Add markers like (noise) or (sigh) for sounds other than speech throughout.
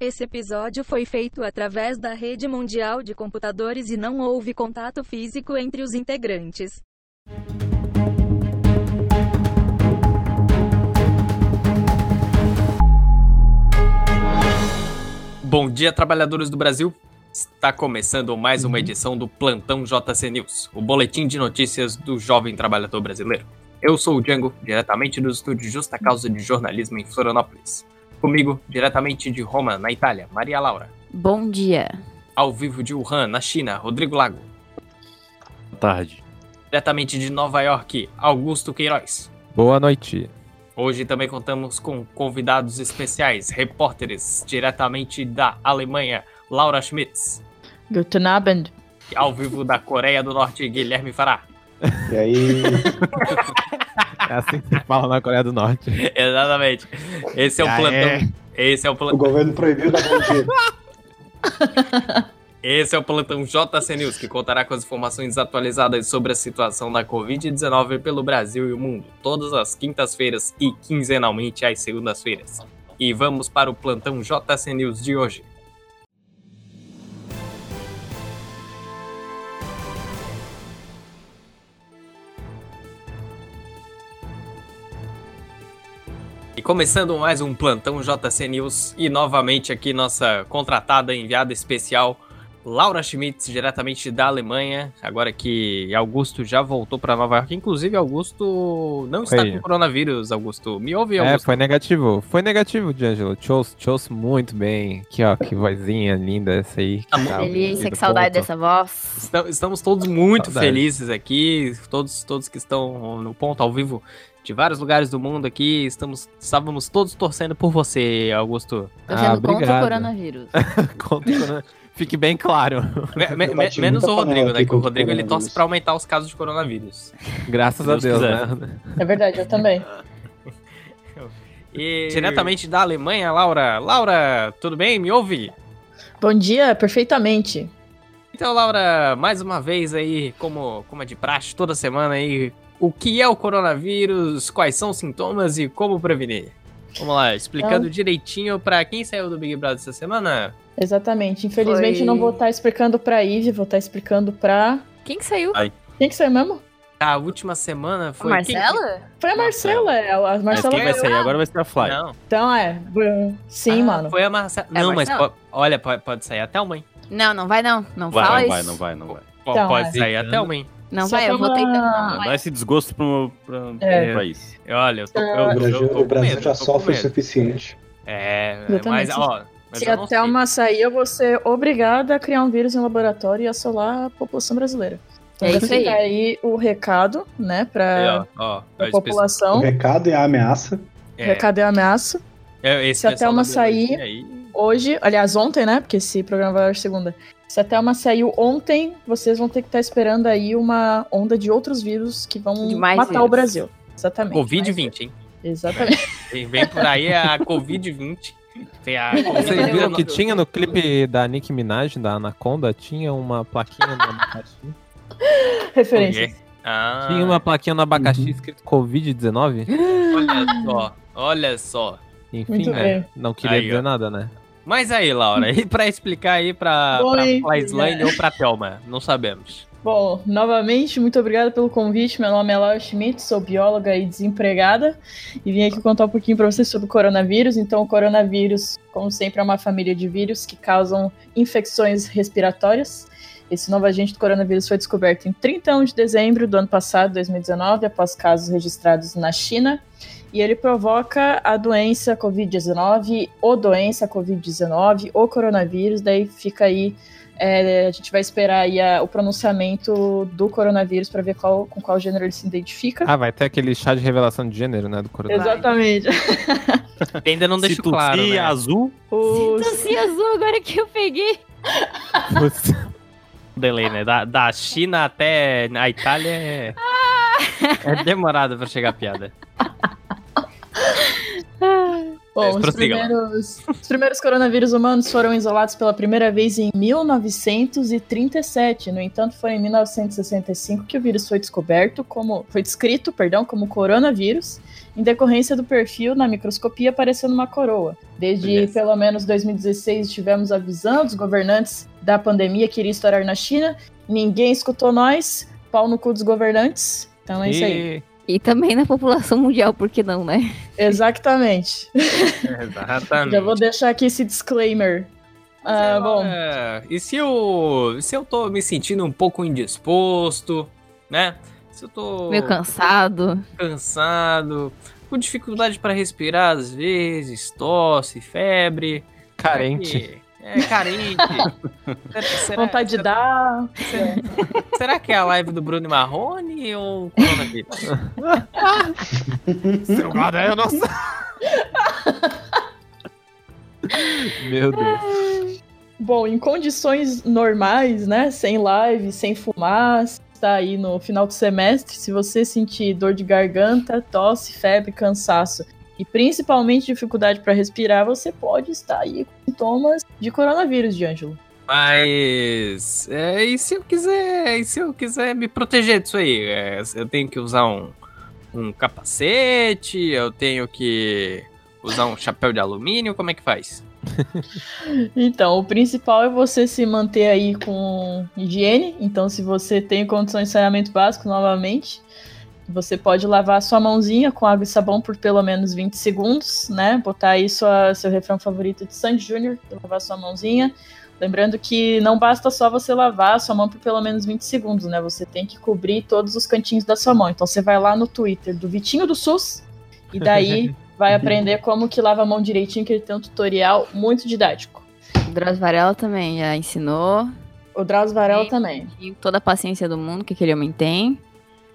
Esse episódio foi feito através da rede mundial de computadores e não houve contato físico entre os integrantes. Bom dia, trabalhadores do Brasil. Está começando mais uma edição do Plantão JC News, o boletim de notícias do jovem trabalhador brasileiro. Eu sou o Django, diretamente do estúdio Justa Causa de Jornalismo em Florianópolis. Comigo, diretamente de Roma, na Itália, Maria Laura. Bom dia. Ao vivo de Wuhan, na China, Rodrigo Lago. Boa tarde. Diretamente de Nova York, Augusto Queiroz. Boa noite. Hoje também contamos com convidados especiais, repórteres diretamente da Alemanha, Laura Schmitz. Guten Abend. E ao vivo da Coreia do Norte, Guilherme Fará. E aí, (laughs) É assim que se fala na Coreia do Norte. Exatamente. Esse é o Ah, plantão. é? Esse é o o plantão. governo proibiu da bom dia. Esse é o plantão (laughs) JC News, que contará com as informações atualizadas sobre a situação da Covid-19 pelo Brasil e o mundo, todas as quintas-feiras e quinzenalmente às segundas-feiras. E vamos para o plantão JC News de hoje. Começando mais um plantão JC News e novamente aqui nossa contratada enviada especial Laura Schmitz, diretamente da Alemanha. Agora que Augusto já voltou para Nova York, inclusive Augusto não está Oi. com coronavírus, Augusto. Me ouve, É, Augusto? foi negativo. Foi negativo, D'Angelo. Chose, chose muito bem. Aqui, ó, que vozinha linda essa aí. Tá Tá Delícia, que saudade ponto. dessa voz. Esta- Estamos todos muito Saudades. felizes aqui, todos, todos que estão no ponto ao vivo de vários lugares do mundo aqui, estamos, estávamos todos torcendo por você, Augusto. Tô Ah, contra o coronavírus. (laughs) Conta, né? Fique bem claro. Me- me- menos o Rodrigo, né? Que o contra o Rodrigo ele coronavírus. torce para aumentar os casos de coronavírus. Graças a Deus Deus, quiser. né? É verdade, eu também. (laughs) E diretamente da Alemanha, Laura. Laura, tudo bem? Me ouve? Bom dia, perfeitamente. Então, Laura, mais uma vez aí, como, como é de praxe, toda semana aí, o que é o coronavírus, quais são os sintomas e como prevenir? Vamos lá, explicando direitinho pra quem saiu do Big Brother essa semana. Exatamente. Infelizmente Foi- não vou estar explicando pra Ive, vou estar explicando pra. Quem que saiu? Quem que saiu mesmo? A última semana A foi. Marcela? Foi a Marcela. é, A Mas Marcela quem vai sair agora vai ser a Quem? Fly. Não. Então é. Sim, Ah, mano. Foi a Marcela. É a não, mas Marcela? po- olha, pode, pode sair até uma, hein? Não, não vai não. Não Vai, fala não isso. vai, não vai, não vai. Então, pode é. sair até uma, hein? Não Só vai, eu vou uma- Não Dá esse desgosto pro, pra, É. pra isso. Olha, eu tô, eu, Ah, O eu, Brasil, eu tô o com Brasil medo, já sofre o suficiente. É, Exatamente. mas, ó. Mas Se a. Thelma sair, eu vou ser obrigada a criar um vírus em laboratório e assolar a população brasileira. Então É isso aí. aí o recado, né, pra, ó, ó, pra esse O população. recado é a ameaça. O recado é a ameaça. é, esse se a Thelma sair- Aí, Hoje, aliás, ontem, né? Porque esse programa vai ao segunda. Se a Thelma saiu ontem, vocês vão ter que estar esperando aí uma onda de outros vírus que vão matar vírus. o Brasil. Exatamente. Covid-20, hein? Exatamente. Vem- Vem por aí a Covid-20. Tem a Vocês viram que tinha no clipe da Nicki Minaj, da Anaconda, tinha uma plaquinha no abacaxi? Referência. Ah, Tinha uma plaquinha no abacaxi escrito Covid-19? olha só, olha só. Enfim, né? Não queria Aí, dizer ó. nada, né? Mas aí, Laura, e pra explicar aí pra Slane né? ou pra Thelma? Não sabemos. Bom, novamente, muito obrigada pelo convite. Meu nome é Laura Schmidt, sou bióloga e desempregada. E vim aqui contar um pouquinho para vocês sobre o coronavírus. Então, o coronavírus, como sempre, é uma família de vírus que causam infecções respiratórias. Esse novo agente do coronavírus foi descoberto em 31 de dezembro do ano passado, 2019, após casos registrados na China. E ele provoca a doença Covid-19, ou doença Covid-19, ou coronavírus. Daí fica aí é, a gente vai esperar aí a- o pronunciamento do coronavírus para ver qual, com qual gênero ele se identifica. Ah, vai ter aquele chá de revelação de gênero, né? Do coronavírus. Exatamente. (laughs) Ainda não deixa claro, né? azul, Tossi azul agora que eu peguei. (laughs) Delay, né? Da, da China até a Itália é, é demorado pra chegar a piada. (laughs) Bom, os prossiga lá. primeiros, os primeiros coronavírus humanos foram isolados pela primeira vez em 1937. No entanto, foi em 1965 que o vírus foi descoberto como foi descrito, perdão, como coronavírus, em decorrência do perfil na microscopia parecendo uma coroa. Desde Beleza. pelo menos 2016 estivemos avisando os governantes da pandemia que iria estourar na China. Ninguém escutou nós. Pau no cu dos governantes. Então é isso aí. E também na população mundial, por que não, né? Exatamente. Exatamente. Já vou deixar aqui esse disclaimer. Ah, bom. É, e se eu, se eu tô me sentindo um pouco indisposto, né? Se eu tô Meio cansado. cansado, com dificuldade para respirar às vezes, tosse, febre. Carente. Será que- É, carente. Será- será- Vontade de dar. Será que é a live do Bruno Marrone ou o coronavírus? Seu é nossa. Meu Deus. Bom, em condições normais, né? Sem live, sem fumar, está aí no final do semestre. Se você sentir dor de garganta, tosse, febre, cansaço e principalmente dificuldade para respirar, você pode estar aí com sintomas de coronavírus, D'Angelo. Mas é, e se eu quiser, e se eu quiser me proteger disso aí, É, eu tenho que usar um, um capacete, eu tenho que usar um chapéu de alumínio, como é que faz? (laughs) Então, o principal é você se manter aí com higiene. Então, se você tem condições de saneamento básico, novamente, você pode lavar a sua mãozinha com água e sabão por pelo menos 20 segundos, né? Botar aí sua, seu refrão favorito de Sandy Júnior, lavar sua mãozinha. Lembrando que não basta só você lavar a sua mão por pelo menos 20 segundos, né? Você tem que cobrir todos os cantinhos da sua mão. Então, você vai lá no Twitter do Vitinho do SUS e daí (laughs) vai aprender como que lava a mão direitinho, que ele tem um tutorial muito didático. O Drauzio Varela também já ensinou. O Drauzio Varela Sim. também. E toda a paciência do mundo que aquele homem tem.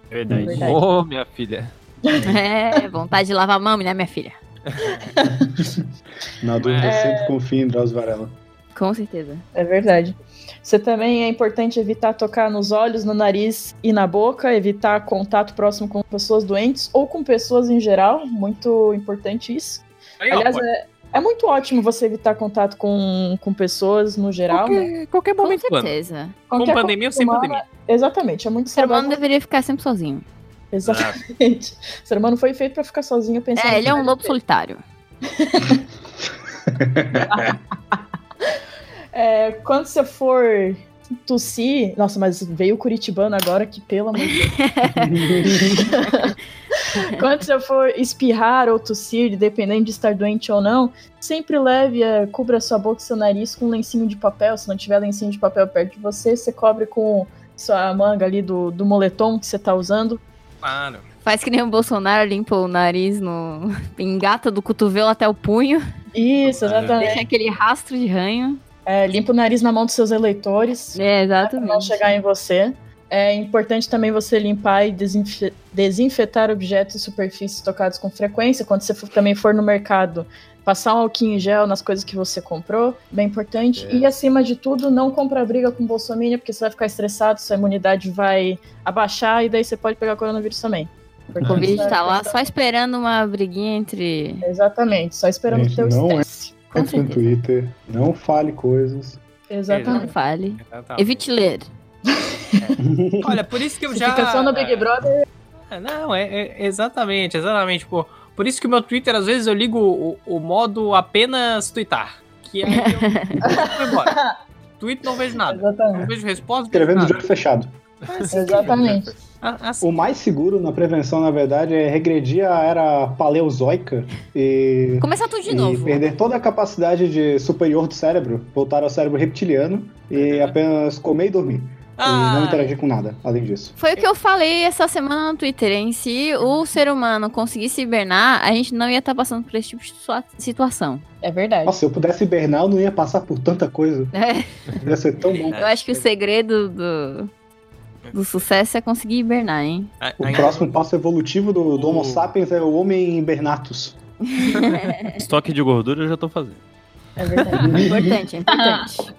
Verdade. Verdade. Ô, minha filha. É, vontade de lavar a mão, né, minha filha? (laughs) Na dúvida, É. sempre confia em Drauzio Varela. Com certeza. É verdade. Você também é importante evitar tocar nos olhos, no nariz e na boca, evitar contato próximo com pessoas doentes ou com pessoas em geral. Muito importante isso. Aí, ó, Aliás, pode- é, é muito ótimo você evitar contato com, com pessoas no geral. né? qualquer, qualquer Com momento do ano. certeza. Com Qualquer pandemia ou sem humana- pandemia. Exatamente, é muito O ser humano saudável. deveria ficar sempre sozinho. Exatamente. O (laughs) ser humano foi feito pra ficar sozinho pensando. É, ele é um lobo solitário. (laughs) É, quando você for tossir. Nossa, mas veio o Curitibano agora, que pelo amor de Deus. (laughs) (laughs) quando você for espirrar ou tossir, dependendo de estar doente ou não, sempre leve, é, cubra sua boca e seu nariz com um lencinho de papel. Se não tiver lencinho de papel perto de você, você cobre com sua manga ali do, do moletom que você tá usando. Claro. Faz que nem o Bolsonaro limpa o nariz no. (laughs) engata do cotovelo até o punho. Isso, exatamente. Deixa aquele rastro de ranho. É, limpa o nariz na mão dos seus eleitores. É, pra não exatamente. chegar em você. É importante também você limpar e desinfe- desinfetar objetos e superfícies tocados com frequência. Quando você for- também for no mercado, passar um álcool em gel nas coisas que você comprou, bem importante. É. E acima de tudo, não comprar briga com o Bolsonaro, porque você vai ficar estressado, sua imunidade vai abaixar e daí você pode pegar coronavírus também. O Covid Importante, tá lá é- só esperando uma briguinha entre. Exatamente, só esperando Gente, o teu não é- estresse. Com Entre no. Twitter, não fale coisas. Não Exatamente. fale. Exatamente. Evite ler. (laughs) Olha, por isso que eu Se já. fica só no Big Brother, É, Não, é, é- exatamente, exatamente. Pô, por isso que o meu Twitter, às vezes, eu ligo o, o modo apenas twittar. Que aí eu (laughs) vou embora. Tweet não vejo nada. Não exatamente. vejo resposta, não vejo Escrevendo de olho fechado. Exatamente. Ah, assim, O mais seguro na prevenção, na verdade, é regredir a era paleozoica e, Começar tudo de e novo. perder toda a capacidade de superior do cérebro, voltar ao cérebro reptiliano e Uhum. apenas comer e dormir. E Ah, não interagir com nada, além disso. Foi o que eu falei essa semana no Twitter, hein? Se o ser humano conseguisse hibernar, a gente não ia estar passando por esse tipo de situa- situação. É verdade. Nossa, se eu pudesse hibernar, eu não ia passar por tanta coisa. É, Ia ser tão bom. eu acho que o segredo do, do sucesso é conseguir hibernar, hein? O ainda- próximo passo evolutivo do, do Homo O- sapiens é o Homem Hibernatus. (laughs) Estoque de gordura eu já tô fazendo. É verdade. É importante, é importante.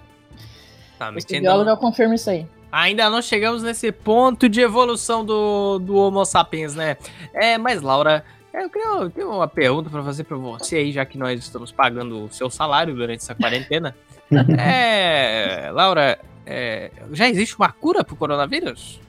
Tá, ainda, biólogo não, eu confirmo isso aí. Ainda não chegamos nesse ponto de evolução do, do Homo sapiens, né? É, mas Laura, Eu queria eu tenho uma pergunta pra fazer pra você aí, já que nós estamos pagando o seu salário durante essa quarentena. (laughs) é, Laura, é, já existe uma cura pro coronavírus?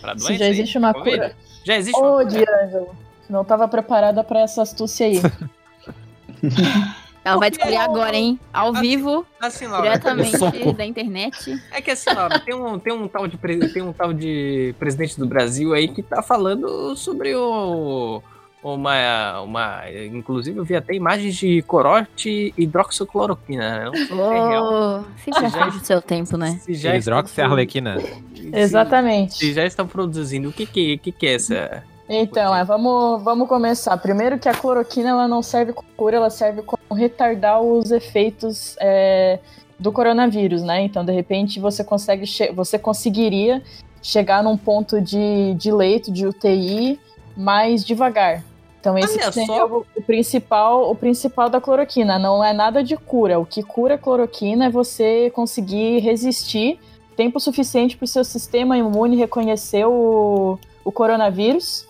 Pra- doença Se já aí? existe uma Covid? cura. Já existe uma Ô, cura? D'Angelo, não tava preparada pra essa astúcia aí. (laughs) Ela vai descobrir agora, hein? Ao vivo, Assim, Laura, diretamente da internet. É que assim, Laura, tem um, tem um, tal, de, pre- tem um tal de presidente do Brasil aí que tá falando sobre o. Uma, uma. Inclusive, eu vi até imagens de corote e hidroxicloroquina. né? Não sei se é real. Oh, sempre à Já- do seu tempo, né? Se já estão Hidroxiarlequina. produ- Exatamente. Se já estão produzindo, o que que, que, que é essa? Então, é, vamos, vamos começar. Primeiro que a cloroquina ela não serve como cura, ela serve como retardar os efeitos é, do coronavírus, né? Então, de repente, você consegue você conseguiria chegar num ponto de, de leito, de UTI, mais devagar. Então, esse Olha seria só. o, o principal, o principal da cloroquina. Não é nada de cura. O que cura a cloroquina é você conseguir resistir tempo suficiente para o seu sistema imune reconhecer o, o coronavírus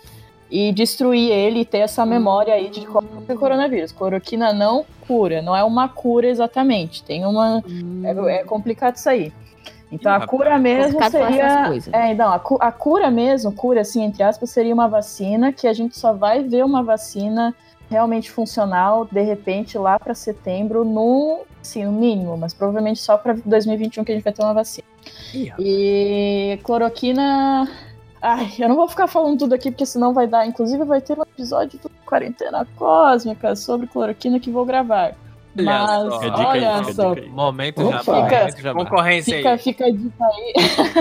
e destruir ele e ter essa memória aí de qual é o coronavírus. Cloroquina não cura, não é uma cura exatamente. Tem uma. É, é complicado isso aí. Então a cura mesmo seria. É, então, a, cu- a cura mesmo, cura assim, entre aspas, seria uma vacina que a gente só vai ver uma vacina realmente funcional, de repente, lá para setembro, no, sim, no mínimo, mas provavelmente só para 2021 que a gente vai ter uma vacina. E cloroquina. Ai, eu não vou ficar falando tudo aqui, porque senão vai dar. Inclusive, vai ter um episódio do Quarentena Cósmica sobre cloroquina que vou gravar. Olha Mas, só. Aí, olha só. dica aí. Momento Opa. já. Fica- Momento. Concorrência Fica, aí. fica a dica aí.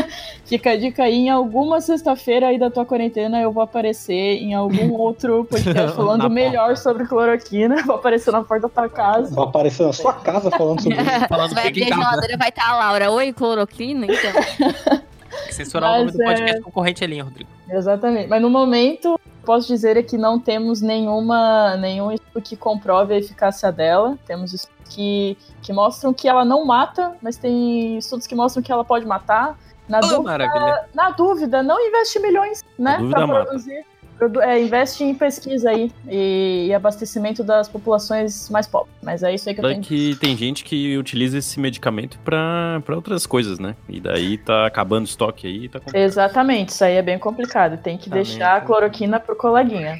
(laughs) fica a dica aí. Em alguma sexta-feira aí da tua quarentena, eu vou aparecer em algum (laughs) outro podcast falando melhor sobre cloroquina. Vou aparecer na porta da tua casa. Vai aparecer na sua (laughs) casa falando sobre isso. Falando Vai fica abrir a geladeira, vai estar a Laura. Oi, cloroquina? Então. Censurar o nome Mas, do podcast é- concorrente ali, hein, Rodrigo. Exatamente. Mas no momento, posso dizer é que não temos nenhuma, nenhum estudo que comprove a eficácia dela. Temos estudos que, que mostram que ela não mata, mas tem estudos que mostram que ela pode matar. Na, Oh, dúvida, maravilha. na dúvida, não investe milhões, né? Pra mata. produzir. É, investe em pesquisa aí e, e abastecimento das populações mais pobres. Mas é isso aí que eu tenho. que tem gente que utiliza esse medicamento pra, pra outras coisas, né? E daí tá acabando o estoque aí, tá complicado. Exatamente, isso aí é bem complicado. Tem que deixar a cloroquina pro coleguinha.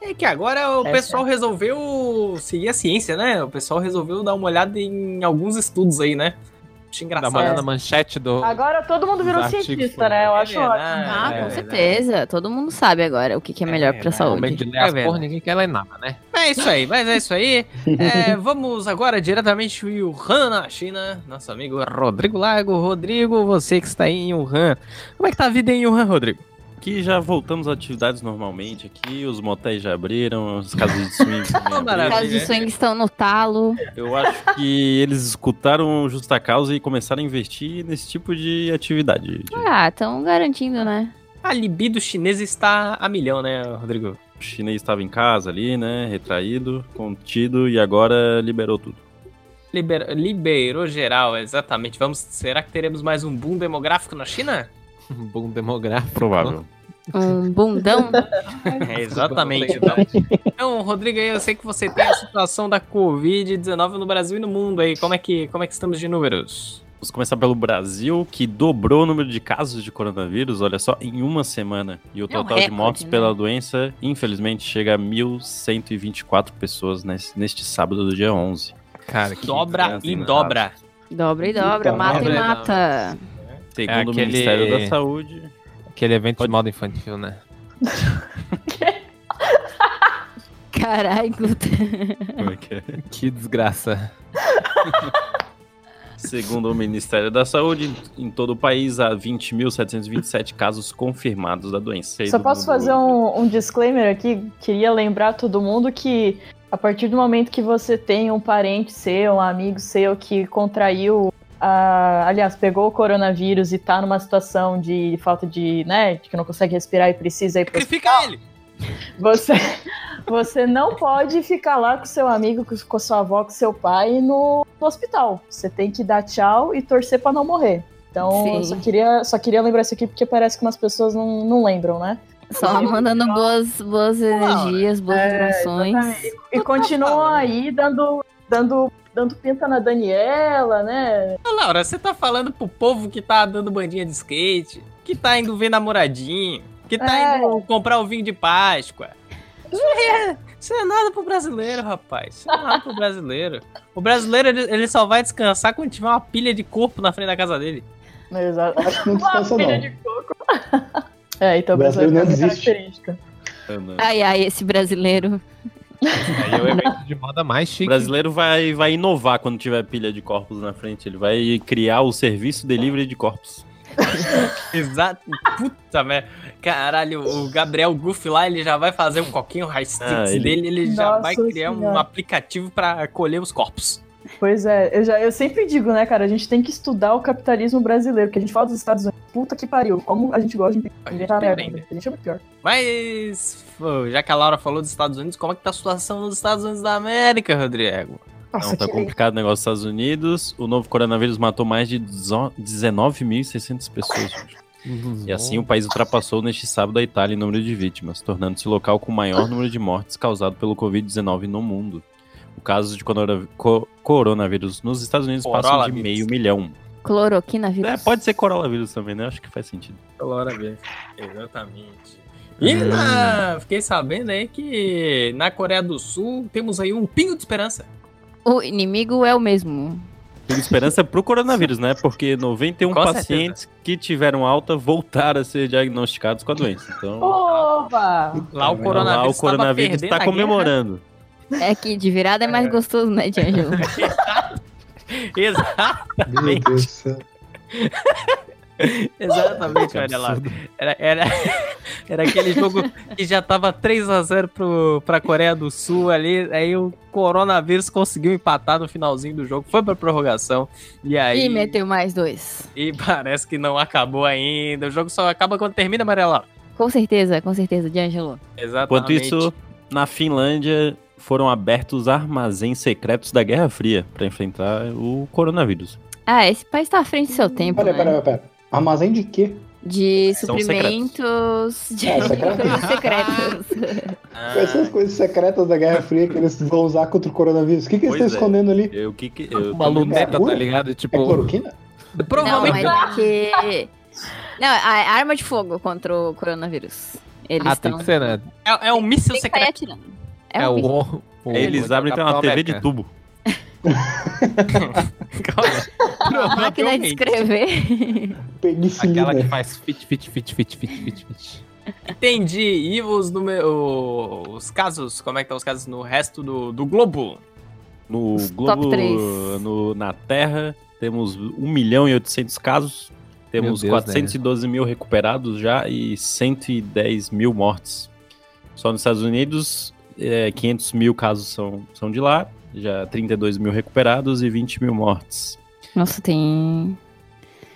É que agora o É pessoal resolveu seguir a ciência, né? O pessoal resolveu dar uma olhada em alguns estudos aí, né? Acho Dá engraçado. uma olhada na manchete do. Agora todo mundo virou cientista, né? Eu É acho ótimo. verdade. Ah, É com certeza. Todo mundo sabe agora o que, que é melhor pra verdade. Momento saúde. de ler É as porra, ninguém quer ler nada, né? É isso aí, mas é isso aí. (laughs) É, vamos agora diretamente em Wuhan, na China. Nosso amigo Rodrigo Lago. Rodrigo, você que está aí em Wuhan. Como é que tá a vida em Wuhan, Rodrigo? Aqui já voltamos às atividades normalmente. Aqui os motéis já abriram, as casas de swing (laughs) abriram. Casos de swing estão no talo. Eu acho que eles escutaram justa causa e começaram a investir nesse tipo de atividade. De Ah, estão garantindo, né? A libido chinesa está a milhão, né, Rodrigo? O chinês estava em casa ali, né? Retraído, contido e agora liberou tudo. Liber- liberou geral, exatamente. Vamos, será que teremos mais um boom demográfico na China? Um boom demográfico. Provável. Um bundão. É, (laughs) exatamente. Então, então, Rodrigo, aí eu sei que você tem a situação da Covid-19 no Brasil e no mundo aí. Como é que, como é que estamos de números? Vamos começar pelo Brasil, que dobrou o número de casos de coronavírus, olha só, em uma semana. E o É um total de recorde, mortes né? pela doença, infelizmente, chega a 1.124 pessoas nesse, neste sábado do dia 11. Cara, que Dobra e dobra. Dobra e dobra, Puta mata e merda. mata. Segundo o aquele- Ministério da Saúde, Aquele evento Pode- de moda infantil, né? Caralho, como é que é? Que desgraça. (laughs) Segundo o Ministério da Saúde, em todo o país há 20.727 casos confirmados da doença. Só posso fazer um, um disclaimer aqui? Queria lembrar todo mundo que a partir do momento que você tem um parente seu, um amigo seu que contraiu, a- aliás, pegou o coronavírus e tá numa situação de falta de, né, de que não consegue respirar e precisa ir pro Sacrifica ele! Você, você não pode ficar lá com seu amigo, com, sua avó, com seu pai no, no hospital. Você tem que dar tchau e torcer pra não morrer. Então, Sim. eu só queria, só queria lembrar isso aqui porque parece que umas pessoas não, não lembram, né? Só mandando boas, boas energias, boas É, vibrações. exatamente. E continuam aí dando, dando, dando pinta na Daniela, né? Ô, Laura, você tá falando pro povo que tá dando bandinha de skate, que tá indo ver namoradinho, que tá É. indo comprar o vinho de Páscoa. Isso é, isso é nada pro brasileiro, rapaz. Isso é nada pro brasileiro. O brasileiro, ele, ele só vai descansar quando tiver uma pilha de corpo na frente da casa dele. Exato. Acho que não Uma descansa, pilha não. de coco. (laughs) É, então O brasileiro não essa desiste. característica. Ai, ai, esse brasileiro. Aí é o evento de moda mais O chique. brasileiro vai, vai inovar quando tiver pilha de corpos na frente. Ele vai criar o serviço delivery de corpos. (laughs) Exato. Puta merda. Caralho, o Gabriel Goof lá, ele já vai fazer um coquinho high sticks Ah, ele- dele, ele já Nossa vai criar um Senhora. aplicativo pra colher os corpos. Pois é, eu, já, eu sempre digo, né, cara, a gente tem que estudar o capitalismo brasileiro, porque a gente fala dos Estados Unidos, puta que pariu, como a gente gosta de A gente inventar né? a gente é muito pior. Mas, já que a Laura falou dos Estados Unidos, como é que tá a situação nos Estados Unidos da América, Rodrigo? Nossa, Não, tá complicado o negócio dos Estados Unidos. O novo coronavírus matou mais de 19.600 pessoas. E assim o país ultrapassou neste sábado a Itália em número de vítimas, tornando-se o local com o maior número de mortes causado pelo Covid-19 no mundo. O caso de corona- co- coronavírus nos Estados Unidos passam de Coronavírus. meio milhão. Cloroquina vírus. É, pode ser coronavírus também, né? Acho que faz sentido. Laura ver. Exatamente. E na... fiquei sabendo aí que na Coreia do Sul temos aí um pingo de esperança. O inimigo é o mesmo. Tem esperança pro coronavírus, né? Porque 91 Com pacientes que tiveram alta voltaram a ser diagnosticados com a doença. Então, Opa! Lá o coronavírus, lá o coronavírus está comemorando. É que de virada é mais gostoso, né, D'Angelo? (laughs) Exato, Meu Deus do céu. (laughs) (laughs) exatamente, olha lá. Era, era, (laughs) era aquele jogo que já tava 3x0 pro, pra Coreia do Sul ali. Aí o coronavírus conseguiu empatar no finalzinho do jogo. Foi pra prorrogação. E aí. E meteu mais dois. E parece que não acabou ainda. O jogo só acaba quando termina, Amarela. Com certeza, com certeza, D'Angelo. Exatamente. Enquanto isso, na Finlândia foram abertos armazéns secretos da Guerra Fria para enfrentar o coronavírus. Ah, esse país tá à frente do seu tempo, Pera, né? pera, pera. Armazém de quê? De São suprimentos, de É, secreto. coisas secretas. (laughs) Ah, Quais são as coisas secretas da Guerra Fria que eles vão usar contra o coronavírus? O que, que eles Pois estão é. escondendo ali? Eu, o que que, eu, Uma luneta, tá ligado? É Tipo, cloroquina? Não, provavelmente. mas é que... (laughs) Não, a arma de fogo contra o coronavírus. Eles ah, tem estão... que ser, né? É, é um míssil Tem secreto. É, É, um o, o- Eles abrem tem uma TV de América. (laughs) tubo. Uma máquina de escrever. Penicilina. Aquela que faz fit, fit, fit, fit, fit, fit, fit. Entendi. E os, número, os casos, como é que estão os casos no resto do, do globo? No Os globo, no, na Terra, temos 1 milhão e 800 casos. Temos Deus, 412 mil recuperados já e 110 mil mortes. Só nos Estados Unidos, é, 500 mil casos são, são de lá, já 32 mil recuperados e 20 mil mortes. Nossa, tem...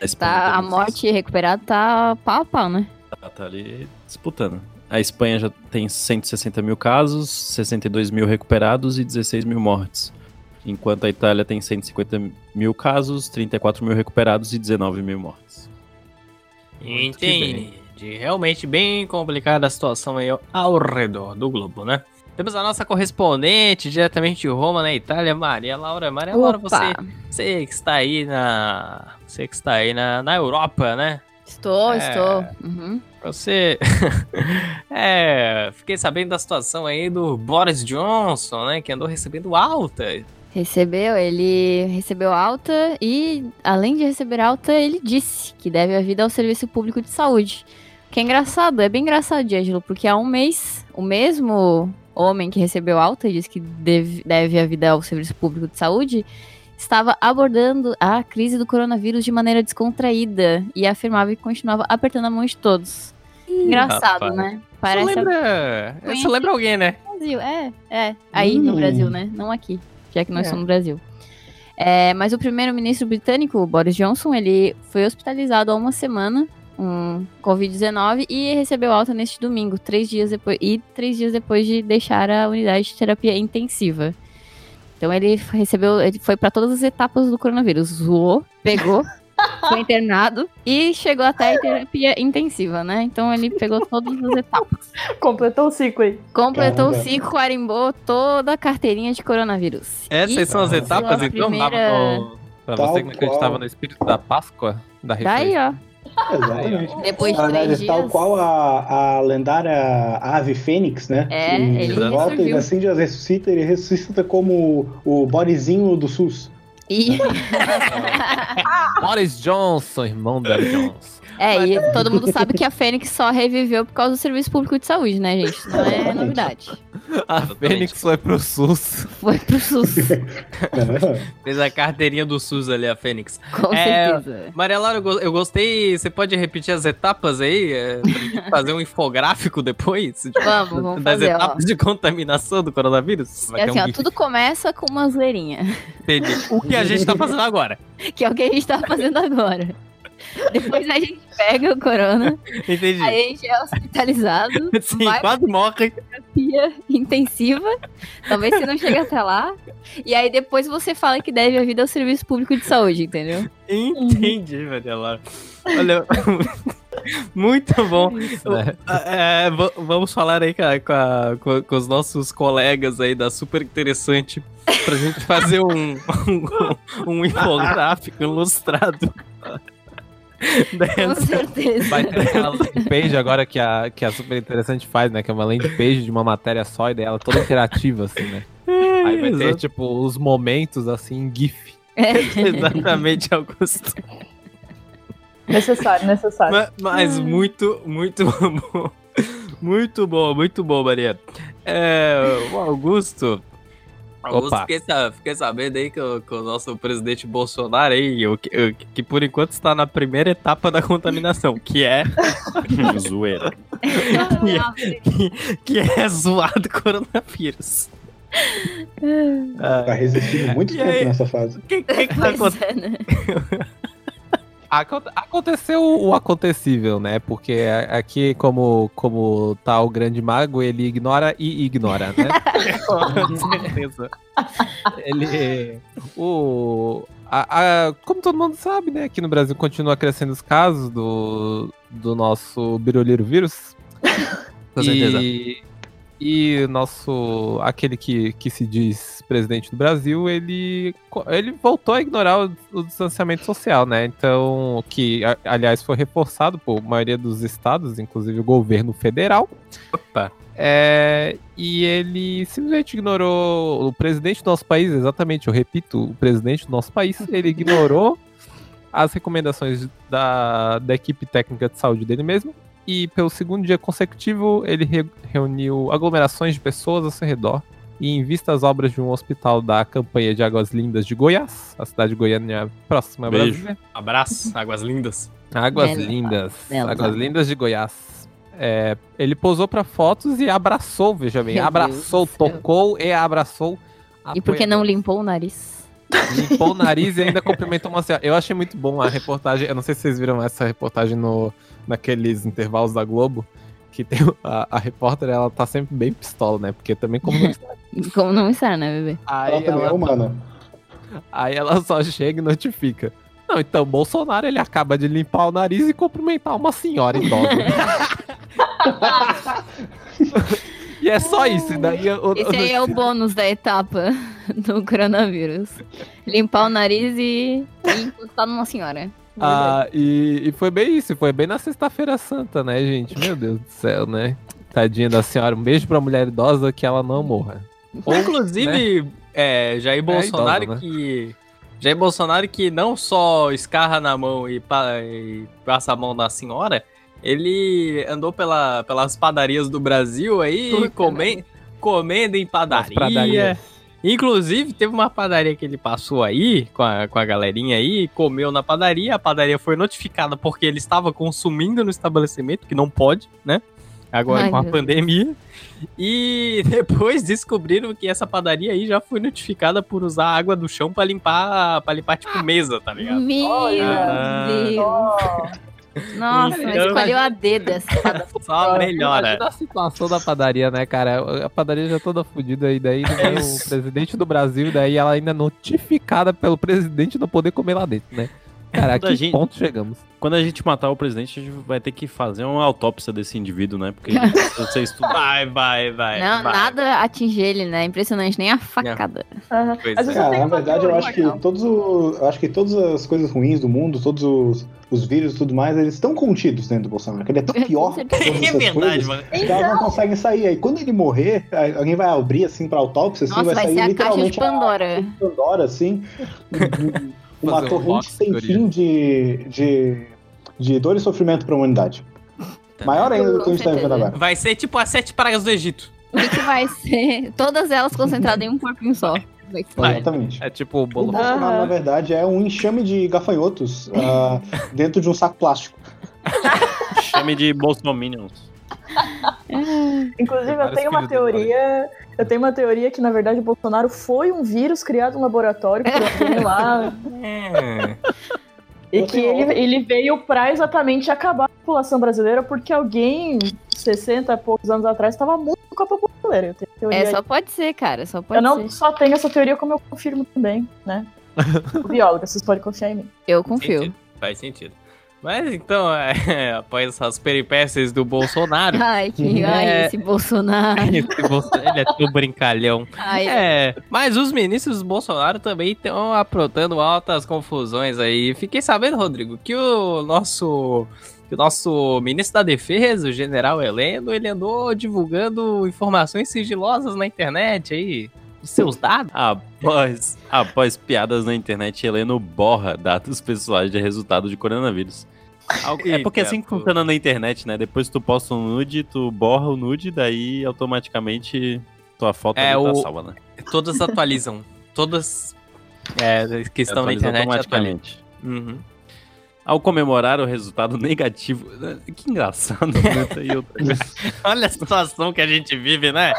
A Espanha Tá, a morte recuperada tá pau a pau, né? Tá, tá ali disputando. A Espanha já tem 160 mil casos, 62 mil recuperados e 16 mil mortes. Enquanto a Itália tem 150 mil casos, 34 mil recuperados e 19 mil mortes. Entendi. Realmente bem complicada a situação aí ao redor do globo, né? Temos a nossa correspondente diretamente de Roma, na Itália, Maria Laura. Maria Laura, você, Opa, você que está aí na. Você que está aí na, na Europa, né? estou, É. estou. Uhum. Você. (laughs) é. Fiquei sabendo da situação aí do Boris Johnson, né? Que andou recebendo alta. Recebeu, ele recebeu alta e, além de receber alta, ele disse que deve a vida ao serviço público de saúde. Que é engraçado, é bem engraçado, D'Angelo, porque há um mês, o mesmo homem que recebeu alta e disse que deve, deve a vida ao serviço público de saúde, estava abordando a crise do coronavírus de maneira descontraída e afirmava que continuava apertando a mão de todos. Engraçado, rapaz. né? Você Parece lembra. Você lembra alguém, né? Brasil, é, é. Aí no Hum. Brasil, né? Não aqui, já que nós É. somos no Brasil. É, mas o primeiro-ministro britânico, Boris Johnson, ele foi hospitalizado há uma semana, um Covid-19, e recebeu alta neste domingo, três dias depois, e três dias depois de deixar a unidade de terapia intensiva. Então ele recebeu, ele foi para todas as etapas do coronavírus, zoou, pegou, (laughs) foi internado e chegou até a terapia intensiva, né? Então ele pegou todas as etapas. Completou o ciclo aí. Completou o Caramba. ciclo, carimbou toda a carteirinha de coronavírus. Essas E são as etapas, então? primeira- Pra você que não acreditava no espírito da Páscoa, da Daí, ressurreição. ó. Exatamente. Depois de Na três verdade, dias. tal qual a, a lendária ave fênix, né? É, Que ele volta e assim já ressuscita, ele ressuscita como o bodyzinho do SUS. E, (laughs) Boris Johnson, irmão da Johnson. É, e todo mundo sabe que a Fênix só reviveu por causa do Serviço Público de Saúde, né, gente? Não é novidade. A. Fênix foi pro SUS. Foi pro SUS, (laughs) Fez a carteirinha do SUS ali, a Fênix. com É, certeza. Maria Laura, eu go- eu gostei. Você pode repetir as etapas aí? É, pra gente (laughs) fazer um infográfico depois? Tipo, Vamos, vamos das fazer, ó. etapas de contaminação do coronavírus? É ter assim, um ó, tudo começa com uma zoeirinha, Entendi. O que a gente tá fazendo agora? (laughs) que é o que a gente tá fazendo agora. (laughs) Depois a gente pega o corona, Entendi. aí a gente é hospitalizado, (laughs) Sim, vai quase morre. terapia intensiva, talvez você não chegue até lá, e aí depois você fala que deve a vida ao Serviço Público de Saúde, entendeu? Entendi, Maria Laura. Olha, (laughs) muito bom. Né? É, va- vamos falar aí com, a- com a- com os nossos colegas aí da Super Interessante pra gente fazer um, um, um infográfico ilustrado. Com certeza. Vai ter aquela landing page agora que a, que a Super Interessante faz, né? Que é uma landing page de uma matéria só e daí ela toda interativa, assim, né? Aí vai ter, Exato- tipo, os momentos, assim, em GIF. (laughs) Exatamente, Augusto. Necessário, necessário. Ma- Mas, muito, muito bom. Muito bom, muito bom, Maria. É, o Augusto. Augusto, Opa. fiquei, fiquei sabendo aí que o, que o nosso presidente Bolsonaro aí, o que, o que- que por enquanto está na primeira etapa da contaminação, que é (laughs) Zoeira. que é zoado coronavírus. Tá resistindo muito E tempo aí? nessa fase. O que, que, que tá Pois acontecendo? (laughs) Aconte- Aconteceu o acontecível, né? Porque aqui, como, como tá o grande mago, ele ignora e ignora, né? (laughs) Com certeza. ele. O. a- a- como todo mundo sabe, né? Aqui no Brasil continua crescendo os casos do, do nosso biruliro vírus. Com certeza. E, e nosso. aquele que, que se diz presidente do Brasil, ele, ele voltou a ignorar o, o distanciamento social, né? Então, que, a- aliás, foi reforçado por maioria dos estados, inclusive o governo federal. Opa. É, e ele simplesmente ignorou o presidente do nosso país, exatamente, eu repito, o presidente do nosso país, ele ignorou (laughs) as recomendações da, da equipe técnica de saúde dele mesmo. E pelo segundo dia consecutivo, ele re- reuniu aglomerações de pessoas ao seu redor. E em vista às obras de um hospital da campanha de Águas Lindas de Goiás, a cidade de Goiânia próxima a Beijo. Brasília. Abraço, águas lindas. Águas Bela. Lindas. Bela. Águas Lindas de Goiás. É, ele posou pra fotos e abraçou, veja bem. Meu abraçou, Deus tocou e abraçou. E por que não limpou o nariz? Limpou o nariz e ainda cumprimentou uma senhora. Eu achei muito bom a reportagem. Eu não sei se vocês viram essa reportagem no, naqueles intervalos da Globo. Que tem a, a repórter, ela tá sempre bem pistola, né? Porque também como não está. (laughs) Como não estar, né, bebê? Ela Aí também é ela, humana. aí ela só chega e notifica. Não, então, Bolsonaro ele acaba de limpar o nariz e cumprimentar uma senhora idosa. (laughs) (laughs) e é só isso. E daí, o, Esse aí é o bônus da etapa (laughs) do coronavírus. Limpar o nariz e, e encostar numa senhora. Ah, e, e foi bem isso, foi bem na sexta-feira santa, né, gente? Meu Deus do céu, né? Tadinha da senhora, um beijo pra mulher idosa que ela não morra. Ou, Inclusive, é, Jair Bolsonaro idosa, né? que. Jair Bolsonaro que não só escarra na mão e, pa- e passa a mão na senhora, ele andou pela, pelas padarias do Brasil aí, Puta comendo em padaria. Inclusive, teve uma padaria que ele passou aí, com a, com a galerinha aí, comeu na padaria, a padaria foi notificada porque ele estava consumindo no estabelecimento, que não pode, né? Agora Ai, com a pandemia. E (laughs) depois descobriram que essa padaria aí já foi notificada por usar água do chão pra limpar, para limpar tipo mesa, tá ligado? Meu Ah. Deus. Nossa, mas Então- escolheu a dedo essa. (laughs) Só melhora. Imagina a situação da padaria, né, cara? A padaria já toda fodida e daí É vem o presidente do Brasil, daí ela ainda é notificada pelo presidente não poder comer lá dentro, né? Cara, a Quando a que gente- ponto chegamos? Quando a gente matar o presidente, a gente vai ter que fazer uma autópsia desse indivíduo, né? Porque (laughs) você estudar. Vai, vai, vai. Não, vai. nada atinge ele, né? Impressionante, nem a facada. Pois Às é. Cara, na verdade, eu acho que todos o, acho que todas as coisas ruins do mundo, todos os, os vírus e tudo mais, eles estão contidos dentro do Bolsonaro. que Ele é tão (laughs) pior que É verdade, coisas mano. que elas não conseguem sair. Aí quando ele morrer, alguém vai abrir assim pra autópsia, assim, Nossa, vai, vai sair ser a caixa de literalmente a Pandora. Pandora, assim. (laughs) uma Fazer um corrente sem fim de, de, de dor e sofrimento pra humanidade. Maior ainda do que a gente tá Com vivendo agora. Vai ser tipo as sete pragas do Egito. O que, que vai ser? Todas elas concentradas em um corpinho só. Vai. Exatamente. É tipo o O bolo. Bolsonaro, Aham. na verdade, é um enxame de gafanhotos ah, (laughs) dentro de um saco plástico. Chame de Bolsominions. (laughs) Inclusive, eu tenho uma teoria. Eu tenho uma teoria que, na verdade, o Bolsonaro foi um vírus criado no laboratório por alguém lá. (laughs) É. E Eu que tenho ele, ele veio pra exatamente acabar a população brasileira, porque alguém, 60 e poucos anos atrás, estava muito com a população brasileira. Eu, tenho teoria É, só pode ser, cara. Só pode eu não ser. só tenho essa teoria, como eu confirmo também, né? (laughs) O biólogo, vocês podem confiar em mim. Eu confio. Sentido. Faz sentido. Mas então, (laughs) é, após essas peripécias do Bolsonaro. (laughs) Ai, que. Ai, É. esse Bolsonaro. (laughs) esse Bolso- ele é tão brincalhão. Ai, É, mas os ministros do Bolsonaro também estão aprontando altas confusões aí. Fiquei sabendo, Rodrigo, que o nosso que o nosso ministro da Defesa, o general Heleno, ele andou divulgando informações sigilosas na internet aí, dos seus dados. Após, após piadas na internet, Heleno borra dados pessoais de resultado de coronavírus. Algo- é porque assim que funciona na internet, né? Depois tu posta um nude, tu borra o nude, daí automaticamente tua foto É, tá o- salva, né? Todas atualizam. Todas é, que estão na internet atualizam. automaticamente. Uhum. Ao comemorar o resultado negativo. Que engraçado, né? Outra coisa. (laughs) Olha a situação que a gente vive, né?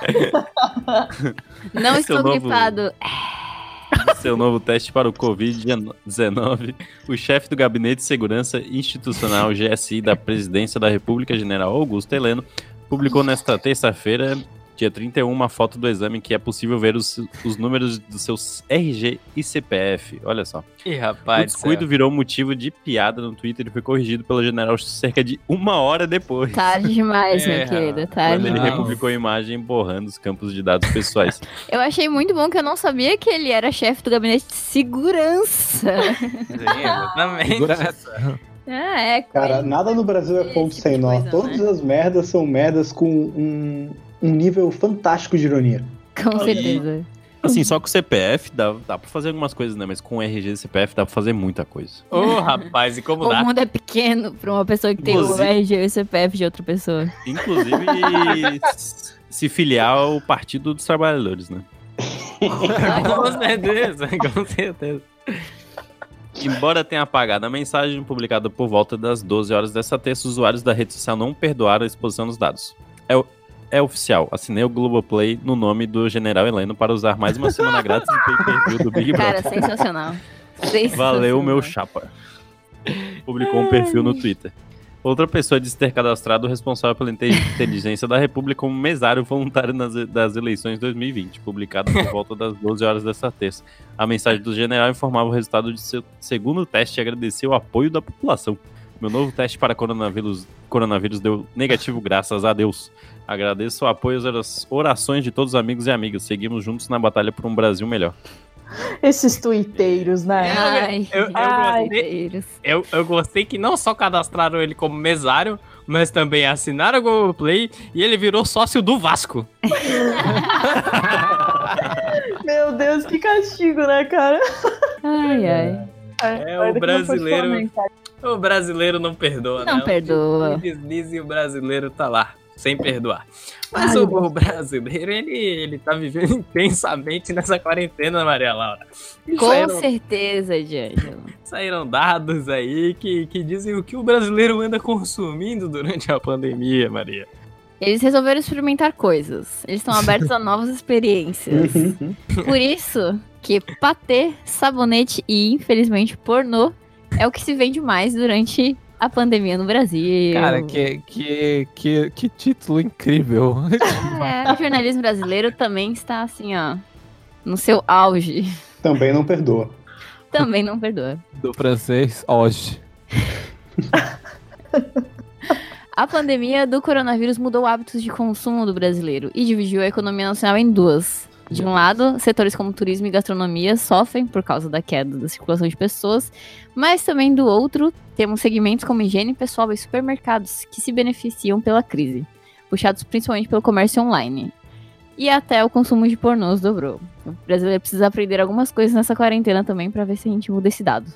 (laughs) não Esse é estou novo- gripado. (laughs) Seu novo teste para o Covid-19, o chefe do Gabinete de Segurança Institucional GSI da Presidência da República, General Augusto Heleno, publicou nesta terça-feira, dia 31, uma foto do exame que é possível ver os, os números dos seus RG e CPF. Olha só. Ih, o rapaz. do descuido céu. virou motivo de piada no Twitter e foi corrigido pelo general cerca de uma hora depois. Tarde demais, É, meu querido. Tarde Quando ele republicou a imagem borrando os campos de dados pessoais. (laughs) Eu achei muito bom que eu não sabia que ele era chefe do gabinete de segurança. Sim, exatamente. Segura essa. (laughs) ah, é. Cara, nada no Brasil é ponto tipo sem de nó. Todas né? as merdas são merdas com um, um nível fantástico de ironia. Com certeza. Assim, só com o CPF dá, dá pra fazer algumas coisas, né? Mas com o RG e CPF dá pra fazer muita coisa. Ô, rapaz, e como (laughs) O dá? mundo é pequeno pra uma pessoa que tem o Inclusive- RG e o CPF de outra pessoa. Inclusive, (laughs) se filiar ao Partido dos Trabalhadores, né? (laughs) com certeza, com certeza. Embora tenha apagado a mensagem publicada por volta das 12 horas dessa terça, os usuários da rede social não perdoaram a exposição dos dados. É, o- é oficial, assinei o Globoplay no nome do General Heleno para usar mais uma semana grátis do pay-per-view do Big Cara, Brother. sensacional. sensacional. (laughs) Valeu, meu chapa. Publicou um perfil no Twitter. Outra pessoa disse ter cadastrado o responsável pela inte- (laughs) inteligência da República como mesário voluntário nas, das eleições 2020, publicado por volta das 12 horas desta terça. A mensagem do general informava o resultado de seu segundo teste e agradeceu o apoio da população. Meu novo teste para coronavírus, coronavírus deu negativo, graças a Deus. Agradeço o apoio e as orações de todos os amigos e amigas. Seguimos juntos na batalha por um Brasil melhor. Esses tuiteiros, né? Ai, Eu- eu Ai. gostei. Eu, eu gostei que não só cadastraram ele como mesário, mas também assinaram o Google Play e ele virou sócio do Vasco. (laughs) Meu Deus, que castigo, né, cara? Ai, ai. É, o não foi brasileiro-. O brasileiro não perdoa, né? Não perdoa. O deslize e o brasileiro tá lá, sem perdoar. Mas Ai, o, brasileiro, ele, ele tá vivendo (laughs) intensamente nessa quarentena, Maria Laura. E Com saíram, certeza, D'Angelo. saíram dados aí que, que dizem o que o brasileiro anda consumindo durante a pandemia, Maria. Eles resolveram experimentar coisas. Eles estão abertos a novas experiências. (laughs) Por isso que patê, sabonete e, infelizmente, pornô é o que se vende mais durante a pandemia no Brasil. Cara, que, que, que, que título incrível. (laughs) É, o jornalismo brasileiro também está assim, ó, no seu auge. Também não perdoa. também não perdoa. Do francês, hoje. (laughs) A pandemia do coronavírus mudou hábitos de consumo do brasileiro e dividiu a economia nacional em duas. De um lado, setores como turismo e gastronomia sofrem por causa da queda da circulação de pessoas, mas também do outro, temos segmentos como higiene pessoal e supermercados que se beneficiam pela crise, puxados principalmente pelo comércio online. E até o consumo de pornôs dobrou. O brasileiro precisa aprender algumas coisas nessa quarentena também para ver se a gente muda esse dado.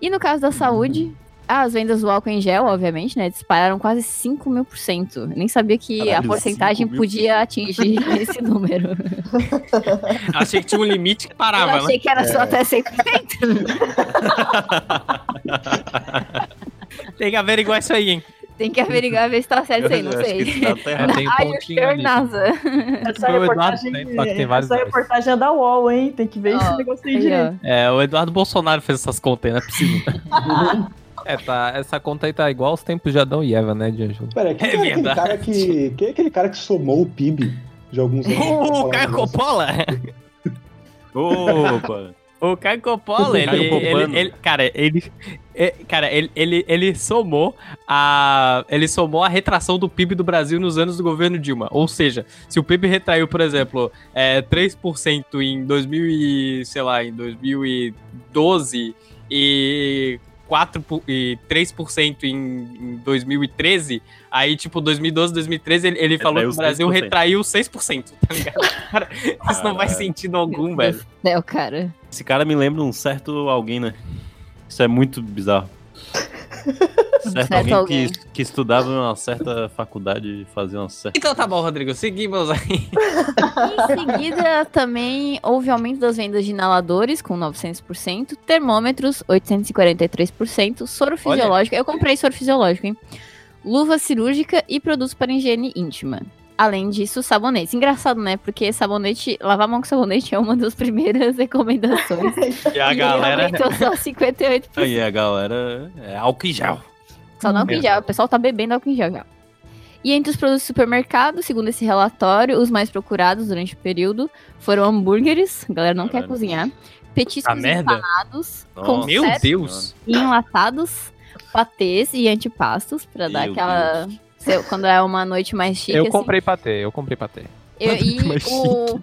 E no caso da saúde, as vendas do álcool em gel, obviamente, né, dispararam quase 5 mil por cento. Eu Nem sabia que Caralho, a porcentagem 5 mil podia atingir (laughs) esse número. Achei que tinha um limite que Eu parava, né? achei que era só até 100%. (laughs) Tem que averiguar isso aí, hein? Tem que averiguar, ver se tá certo isso aí, não Eu sei. tá. (laughs) Tem um Ai, pontinho ali. NASA. Essa Eduardo, reportagem, né? Tem vários essa reportagem é da UOL, hein? Tem que ver Ó, esse negócio aí direito. É, o Eduardo Bolsonaro fez essas contas aí, não é possível. É, tá, essa conta aí tá igual aos tempos de Adão e Eva, né, D'Angelo? Pera, quem É é, aquele cara que. Quem é aquele cara que somou o PIB de alguns anos? o Caio Coppola? Opa! O Caio Coppola, ele, ele, ele- cara, ele, é, cara, ele, ele, ele somou a, ele somou a retração do PIB do Brasil nos anos do governo Dilma. Ou seja, se o PIB retraiu, por exemplo, é, 3% em 2000 e, sei lá, em 2012 e 4 pu- e 3% em, em 2013, aí tipo 2012, 2013 ele, ele falou que o Brasil 6%. retraiu 6%, tá ligado? (laughs) Cara, isso não faz sentido algum, velho. É o cara. Esse cara me lembra um certo alguém, né? Isso é muito bizarro. (laughs) Certo, certo alguém, alguém. Que, que estudava em uma certa faculdade e fazia uma certa. Então tá bom, Rodrigo, seguimos aí. Em seguida, também houve aumento das vendas de inaladores, com 900%, termômetros, 843%, soro fisiológico. Eu comprei soro fisiológico, hein? Luva cirúrgica e produtos para higiene íntima. Além disso, sabonetes. Engraçado, né? Porque sabonete, lavar a mão com sabonete é uma das primeiras (laughs) recomendações. E a E galera. aumentou só 58%. Aí a galera é álcool em gel. Só no álcool em gel. O pessoal tá bebendo álcool em gel já. E entre os produtos do supermercado, segundo esse relatório, os mais procurados durante o período foram hambúrgueres, a galera não quer Caralho. cozinhar, petiscos A merda? empanados. Meu Deus. e enlatados, patês e antipastos, pra dar aquela... se- Quando é uma noite mais chique, Eu assim. comprei patê, eu comprei patê. Eu- e mais o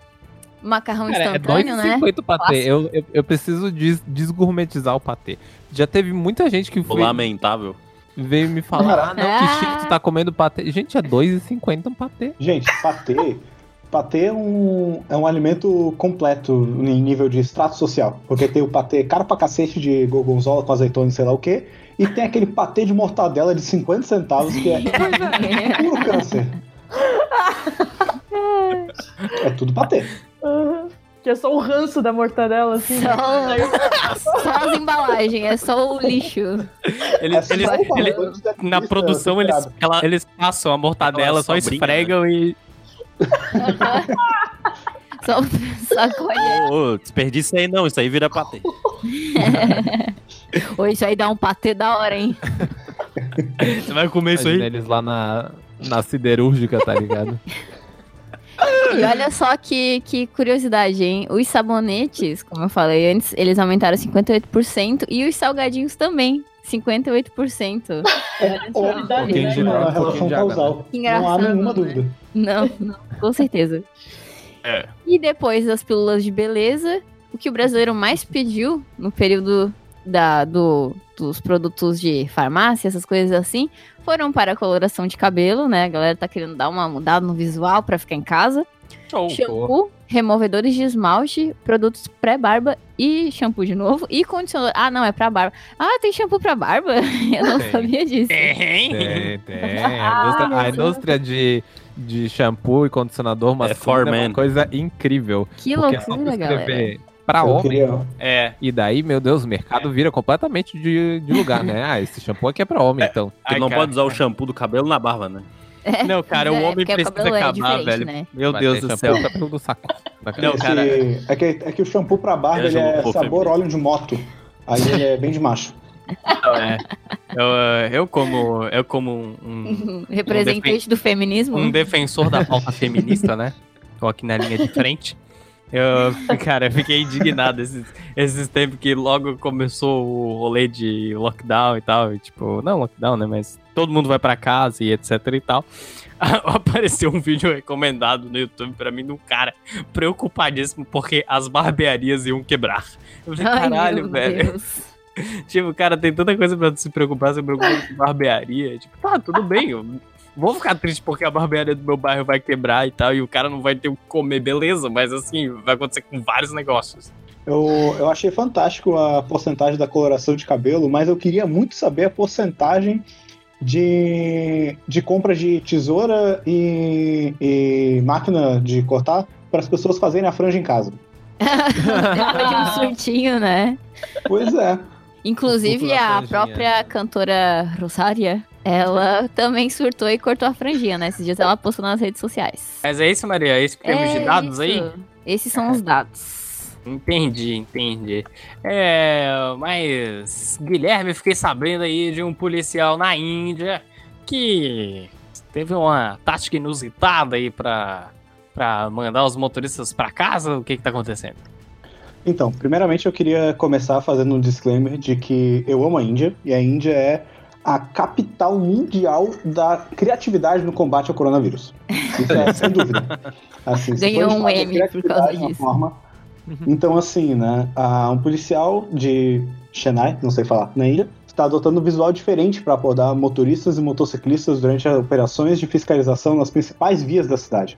macarrão Cara, é instantâneo, né? 2,50 o patê. Eu, eu, eu preciso des desgourmetizar o patê. Já teve muita gente que O foi, lamentável. Veio me falar, ah, não, que chique tu tá (laughs) comendo patê. Gente, é 2,50 um patê. Gente, patê. Patê é um, é um alimento completo em nível de extrato social. Porque tem o patê caro pra cacete de gorgonzola com azeitona e sei lá o quê. E tem aquele patê de mortadela de 50 centavos que é (laughs) puro câncer. (laughs) É tudo patê. Aham. Que é só o ranço da mortadela, assim. né? Só, só as embalagens, é só o lixo. Eles, É só eles- o ele- valor de na lista produção, eles, ela- eles passam a mortadela, só sobrinha, esfregam e. (laughs) Só sacolha. Ô, ô, desperdiça aí não, isso aí vira patê. (laughs) Ou isso aí dá um patê da hora, hein? Você vai comer isso Imagina aí? eles lá na, na siderúrgica, tá ligado? (laughs) (laughs) E olha só que, que curiosidade, hein? Os sabonetes, como eu falei antes, eles aumentaram 58% e os salgadinhos também, 58%. Qualidade, (laughs) Pouquinho né? de- Uma um relação causal. Não há engraçado, nenhuma né? dúvida. Não, não, com certeza. É. E depois das pílulas de beleza, o que o brasileiro mais pediu no período da, do, dos produtos de farmácia, essas coisas assim, foram para a coloração de cabelo, né? A galera tá querendo dar uma mudada no visual para ficar em casa. Show. shampoo, removedores de esmalte, produtos pré-barba e shampoo de novo e condicionador. Ah, não, é pra barba. Ah, tem shampoo pra barba? (laughs) Eu não Tem. sabia disso. Tem. Tem, tem. Ah, (laughs) A indústria, a Deus. indústria de, de shampoo e condicionador masculino é, for uma coisa incrível. Que é loucura, galera. Pra Eu homem. queria. É. E daí, meu Deus, o mercado vira completamente de, de lugar, né? Ah, esse shampoo aqui é pra homem, então. Tu Ai, não cara. pode usar o shampoo do cabelo na barba, né? (laughs) Não, cara, o É, homem o precisa cabelo é acabar, velho. né? Meu Vai Deus do céu. pra pelo saco. Não, Esse- cara. É, que, é que o shampoo pra barba É, ele é sabor feminino. óleo de moto. Aí ele é bem de macho. Não, é. Eu, eu como, eu como um, um, (laughs) Representante do feminismo. um defensor da pauta feminista, né? Tô aqui na linha de frente. Eu, (laughs) cara, eu fiquei indignado esses, esses tempos que logo começou o rolê de lockdown e tal. E, tipo, não lockdown, né? Mas todo mundo vai pra casa e etc e tal. (laughs) Apareceu um vídeo recomendado no YouTube pra mim de um cara preocupadíssimo porque as barbearias iam quebrar. Eu falei, Ai, caralho, meu velho. Deus. (laughs) Tipo, cara, tem tanta coisa pra se preocupar, preocupar com barbearia. Tipo, tá, tudo bem, eu vou ficar triste porque a barbearia do meu bairro vai quebrar e tal, e o cara não vai ter o que comer, beleza, mas assim, vai acontecer com vários negócios. Eu, eu achei fantástico a porcentagem da coloração de cabelo, mas eu queria muito saber a porcentagem de, de compra de tesoura e, e máquina de cortar para as pessoas fazerem a franja em casa. Depois de um surtinho, né? Pois é. Inclusive, a própria cantora Rosária, ela também surtou e cortou a franjinha, né? Esses dias ela postou nas redes sociais. Mas é isso, Maria? É isso que temos de dados isso. aí? Esses são os dados. Entendi, entendi. É, mas Guilherme, fiquei sabendo aí de um policial na Índia que teve uma tática inusitada aí pra, pra mandar os motoristas pra casa. O que que tá acontecendo? Então, primeiramente eu queria começar fazendo um disclaimer de que eu amo a Índia, e a Índia é a capital mundial da criatividade no combate ao coronavírus. Isso é sem dúvida. (laughs) Assim, Ganhou um M por causa disso. forma- Então, assim, né? um policial de Chennai, não sei falar, na ilha, está adotando um visual diferente para abordar motoristas e motociclistas durante as operações de fiscalização nas principais vias da cidade.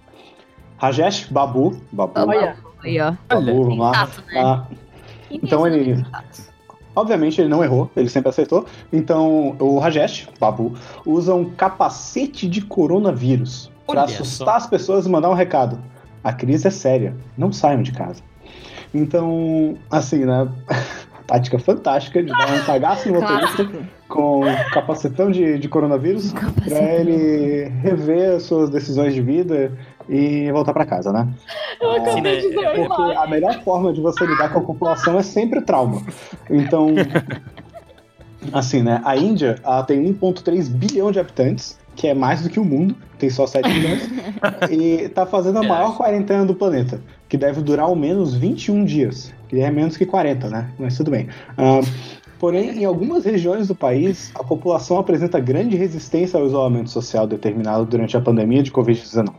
Rajesh Babu, Babu, Olha. Aí, ó. Babu, lá. Tato, né? Quem Então? Obviamente ele não errou, ele sempre acertou. Então o Rajesh, Babu, usa um capacete de coronavírus para assustar só. as pessoas e mandar um recado. A crise é séria, não saiam de casa. Então, assim, né? (laughs) Tática fantástica de dar um cagaço no motorista com capacetão de, de coronavírus para ele rever as suas decisões de vida e voltar para casa, né? Eu Ah, acabei de ver a porque imagem. a melhor forma de você lidar com a população é sempre o trauma. Então, (laughs) assim, né? A Índia ela tem 1,3 bilhão de habitantes, que é mais do que o mundo, tem só 7 bilhões, (laughs) e tá fazendo a maior quarentena do planeta, que deve durar ao menos 21 dias, que é menos que 40, né? Mas tudo bem. Ah, Porém, em algumas regiões do país, a população apresenta grande resistência ao isolamento social determinado durante a pandemia de Covid-19.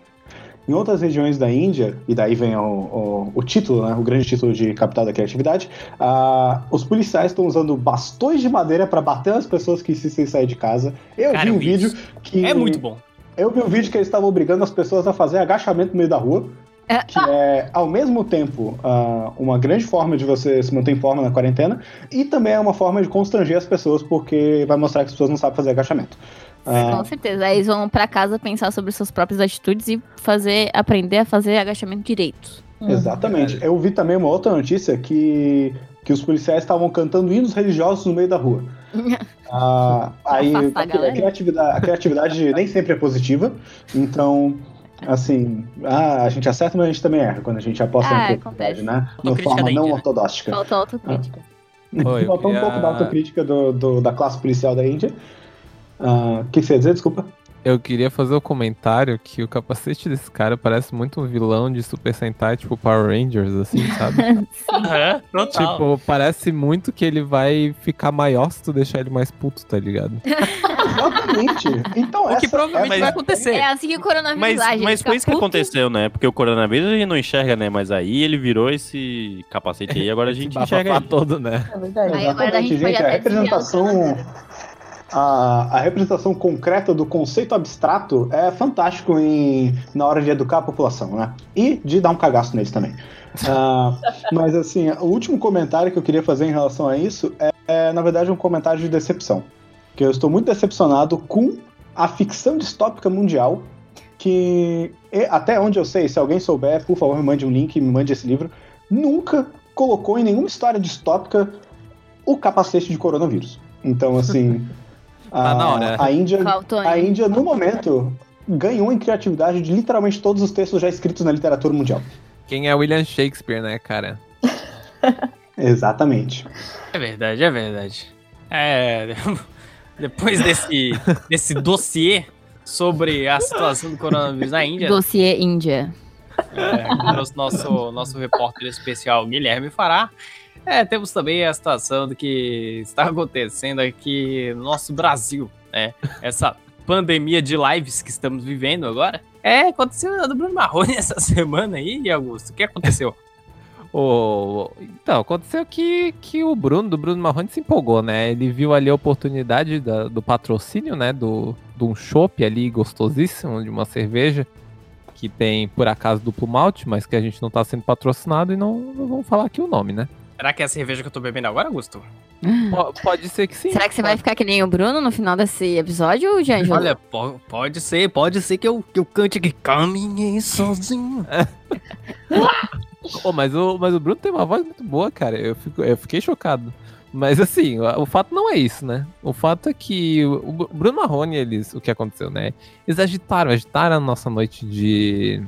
Em outras regiões da Índia, e daí vem o, o, o título, né, o grande título de Capital da Criatividade, ah, os policiais estão usando bastões de madeira para bater nas pessoas que insistem em sair de casa. Eu Cara, vi um eu vi vídeo isso. que. É muito bom. Eu vi um vídeo que eles estavam obrigando as pessoas a fazer agachamento no meio da rua. É. Que é, ao mesmo tempo, ah, uma grande forma de você se manter em forma na quarentena, e também é uma forma de constranger as pessoas, porque vai mostrar que as pessoas não sabem fazer agachamento. Ah, Com certeza. Aí eles vão pra casa pensar sobre suas próprias atitudes e fazer, aprender a fazer agachamento direito. Exatamente. Eu vi também uma outra notícia que, que os policiais estavam cantando hinos religiosos no meio da rua. (laughs) Ah, aí Afastar a a, criatividade, a criatividade nem sempre é positiva, então. Assim, ah, a gente acerta, mas a gente também erra quando a gente aposta Ah, na criatividade, né? De forma não né? ortodoxa. Falta autocrítica. Oi, eu Faltou um pouco da autocrítica do, do- da classe policial da Índia. Ah, O que você ia dizer? Desculpa. Eu queria fazer o comentário que o capacete desse cara parece muito um vilão de Super Sentai, tipo Power Rangers, assim, sabe? (laughs) Aham, total. tipo, parece muito que ele vai ficar maior se tu deixar ele mais puto, tá ligado? (laughs) Exatamente. Então, o que provavelmente essa- vai acontecer. É assim que o coronavírus Mas, age. mas foi isso que puto. aconteceu, né? Porque o coronavírus a gente não enxerga, né? Mas aí ele virou esse capacete aí, agora a gente enxerga ele. todo, né? É verdade. Aí agora a gente gente. A até desviar representação. A, a representação concreta do conceito abstrato é fantástico em, na hora de educar a população, né? E de dar um cagaço neles também. Ah, (laughs) mas assim, o último comentário que eu queria fazer em relação a isso é, é, na verdade, um comentário de decepção. Que eu estou muito decepcionado com a ficção distópica mundial. Que, até onde eu sei, se alguém souber, por favor, me mande um link, me mande esse livro. Nunca colocou em nenhuma história distópica o capacete de coronavírus. Então, assim. (laughs) Tá a, na hora. a Índia, a. Índia, no momento, ganhou em criatividade de literalmente todos os textos já escritos na literatura mundial. Quem é William Shakespeare, né, cara? (laughs) Exatamente. É verdade, é verdade. É. (laughs) Depois desse, desse dossiê sobre a situação do coronavírus na Índia, Dossiê Índia. é, nosso, nosso repórter especial Guilherme Fará. É, temos também a situação do que está (laughs) acontecendo aqui no nosso Brasil, né? Essa pandemia de lives que estamos vivendo agora. É, aconteceu a do Bruno Marrone (laughs) essa semana aí, Augusto. O que aconteceu? (laughs) O... Então, aconteceu que, que o Bruno, do Bruno Marrone, se empolgou, né? Ele viu ali a oportunidade da- do patrocínio, né? Do, de um chopp ali gostosíssimo, de uma cerveja, que tem, por acaso, duplo malte, mas que a gente não tá sendo patrocinado e não, não vamos falar aqui o nome, né? Será que é a cerveja que eu tô bebendo agora, Augusto? (laughs) Po- pode ser que sim. Será que você vai ficar que nem o Bruno no final desse episódio, Janjo? Olha, po- pode ser, pode ser que eu, que eu cante aqui. Caminhei sozinho. (laughs) Pô, mas, o, mas o Bruno tem uma voz muito boa, cara. Eu, fico- eu fiquei chocado. Mas assim, o, o fato não é isso, né? O fato é que o, o Bruno Marrone, eles, o que aconteceu, né? Eles agitaram, agitaram a nossa noite de.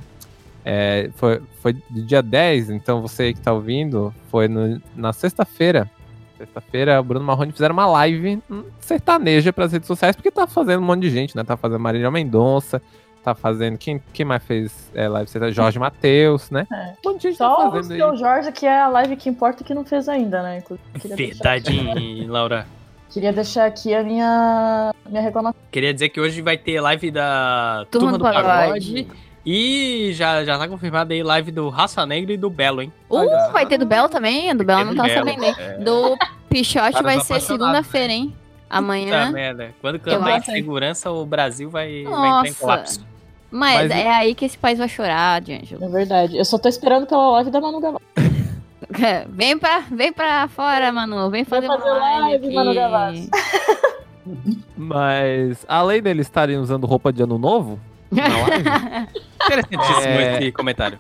É, foi, foi do dia 10, então você que tá ouvindo, foi no- na sexta-feira. Sexta-feira, o Bruno Marrone fizeram uma live sertaneja pras redes sociais, porque tá fazendo um monte de gente, né? Tá fazendo Marília Mendonça, tá fazendo. Quem, quem mais fez é, live sertaneja? Jorge Matheus, né? É. Um monte de gente Só tá o fazendo aí. seu Jorge, que é a live que importa, que não fez ainda, né? Verdade, (laughs) Laura. Queria deixar aqui a minha, minha reclamação. Queria dizer que hoje vai ter live da Turma do Pagode. E já, já tá confirmada aí live do Raça Negra e do Belo, hein? Uh, vai ter do Belo também? Do Belo não Belo, sabendo, hein? é. Do Pichote vai ser segunda-feira, hein? Puta Amanhã. merda. Quando cantar acho- segurança, o Brasil vai, vai entrar em Nossa. colapso. Mas, Mas- é aí que esse país vai chorar, D'Angelo. É verdade. Eu só tô esperando pela live da Manu Gavassi. (laughs) vem, pra, vem pra fora, Manu. Vem fazer, fazer uma live, live, aqui. Manu Gavassi. (laughs) Mas, além deles estarem usando roupa de ano novo, na live, (laughs) Interessantíssimo É. esse comentário.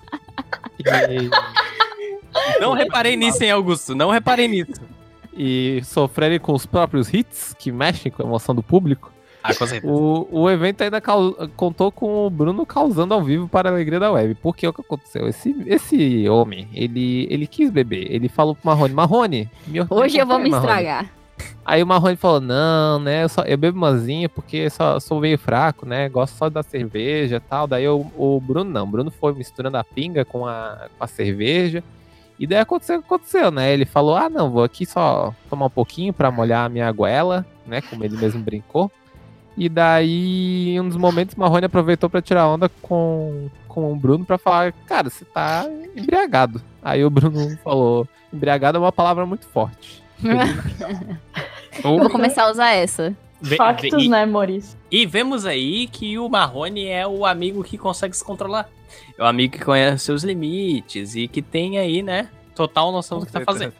e, Não reparei nisso, hein, Augusto? Não reparei nisso. e sofrerem com os próprios hits que mexem com a emoção do público, Ah, com certeza. o, o evento ainda contou com o Bruno causando ao vivo para a alegria da web. Porque o que aconteceu? Esse, esse homem, ele, ele quis beber. Ele falou pro Marrone, Marrone, me Hoje eu vou me Marrone." estragar. Aí o Marrone falou, não, né, eu, só, eu bebo manzinha porque só sou meio fraco, né, gosto só da cerveja e tal. Daí o, o Bruno não, o Bruno foi misturando a pinga com a, com a cerveja. E daí aconteceu o que aconteceu, né, ele falou, ah não, vou aqui só tomar um pouquinho pra molhar a minha goela, né, como ele mesmo brincou. E daí, em um dos momentos, Marrone aproveitou pra tirar onda com, com o Bruno pra falar, cara, você tá embriagado. Aí o Bruno falou, embriagado é uma palavra muito forte. Eu (laughs) vou começar a usar essa. Ve- Factos, e, né, Maurício? e vemos aí que o Marrone é o amigo que consegue se controlar. É o amigo que conhece seus limites e que tem aí, né, total noção do que tá fazendo.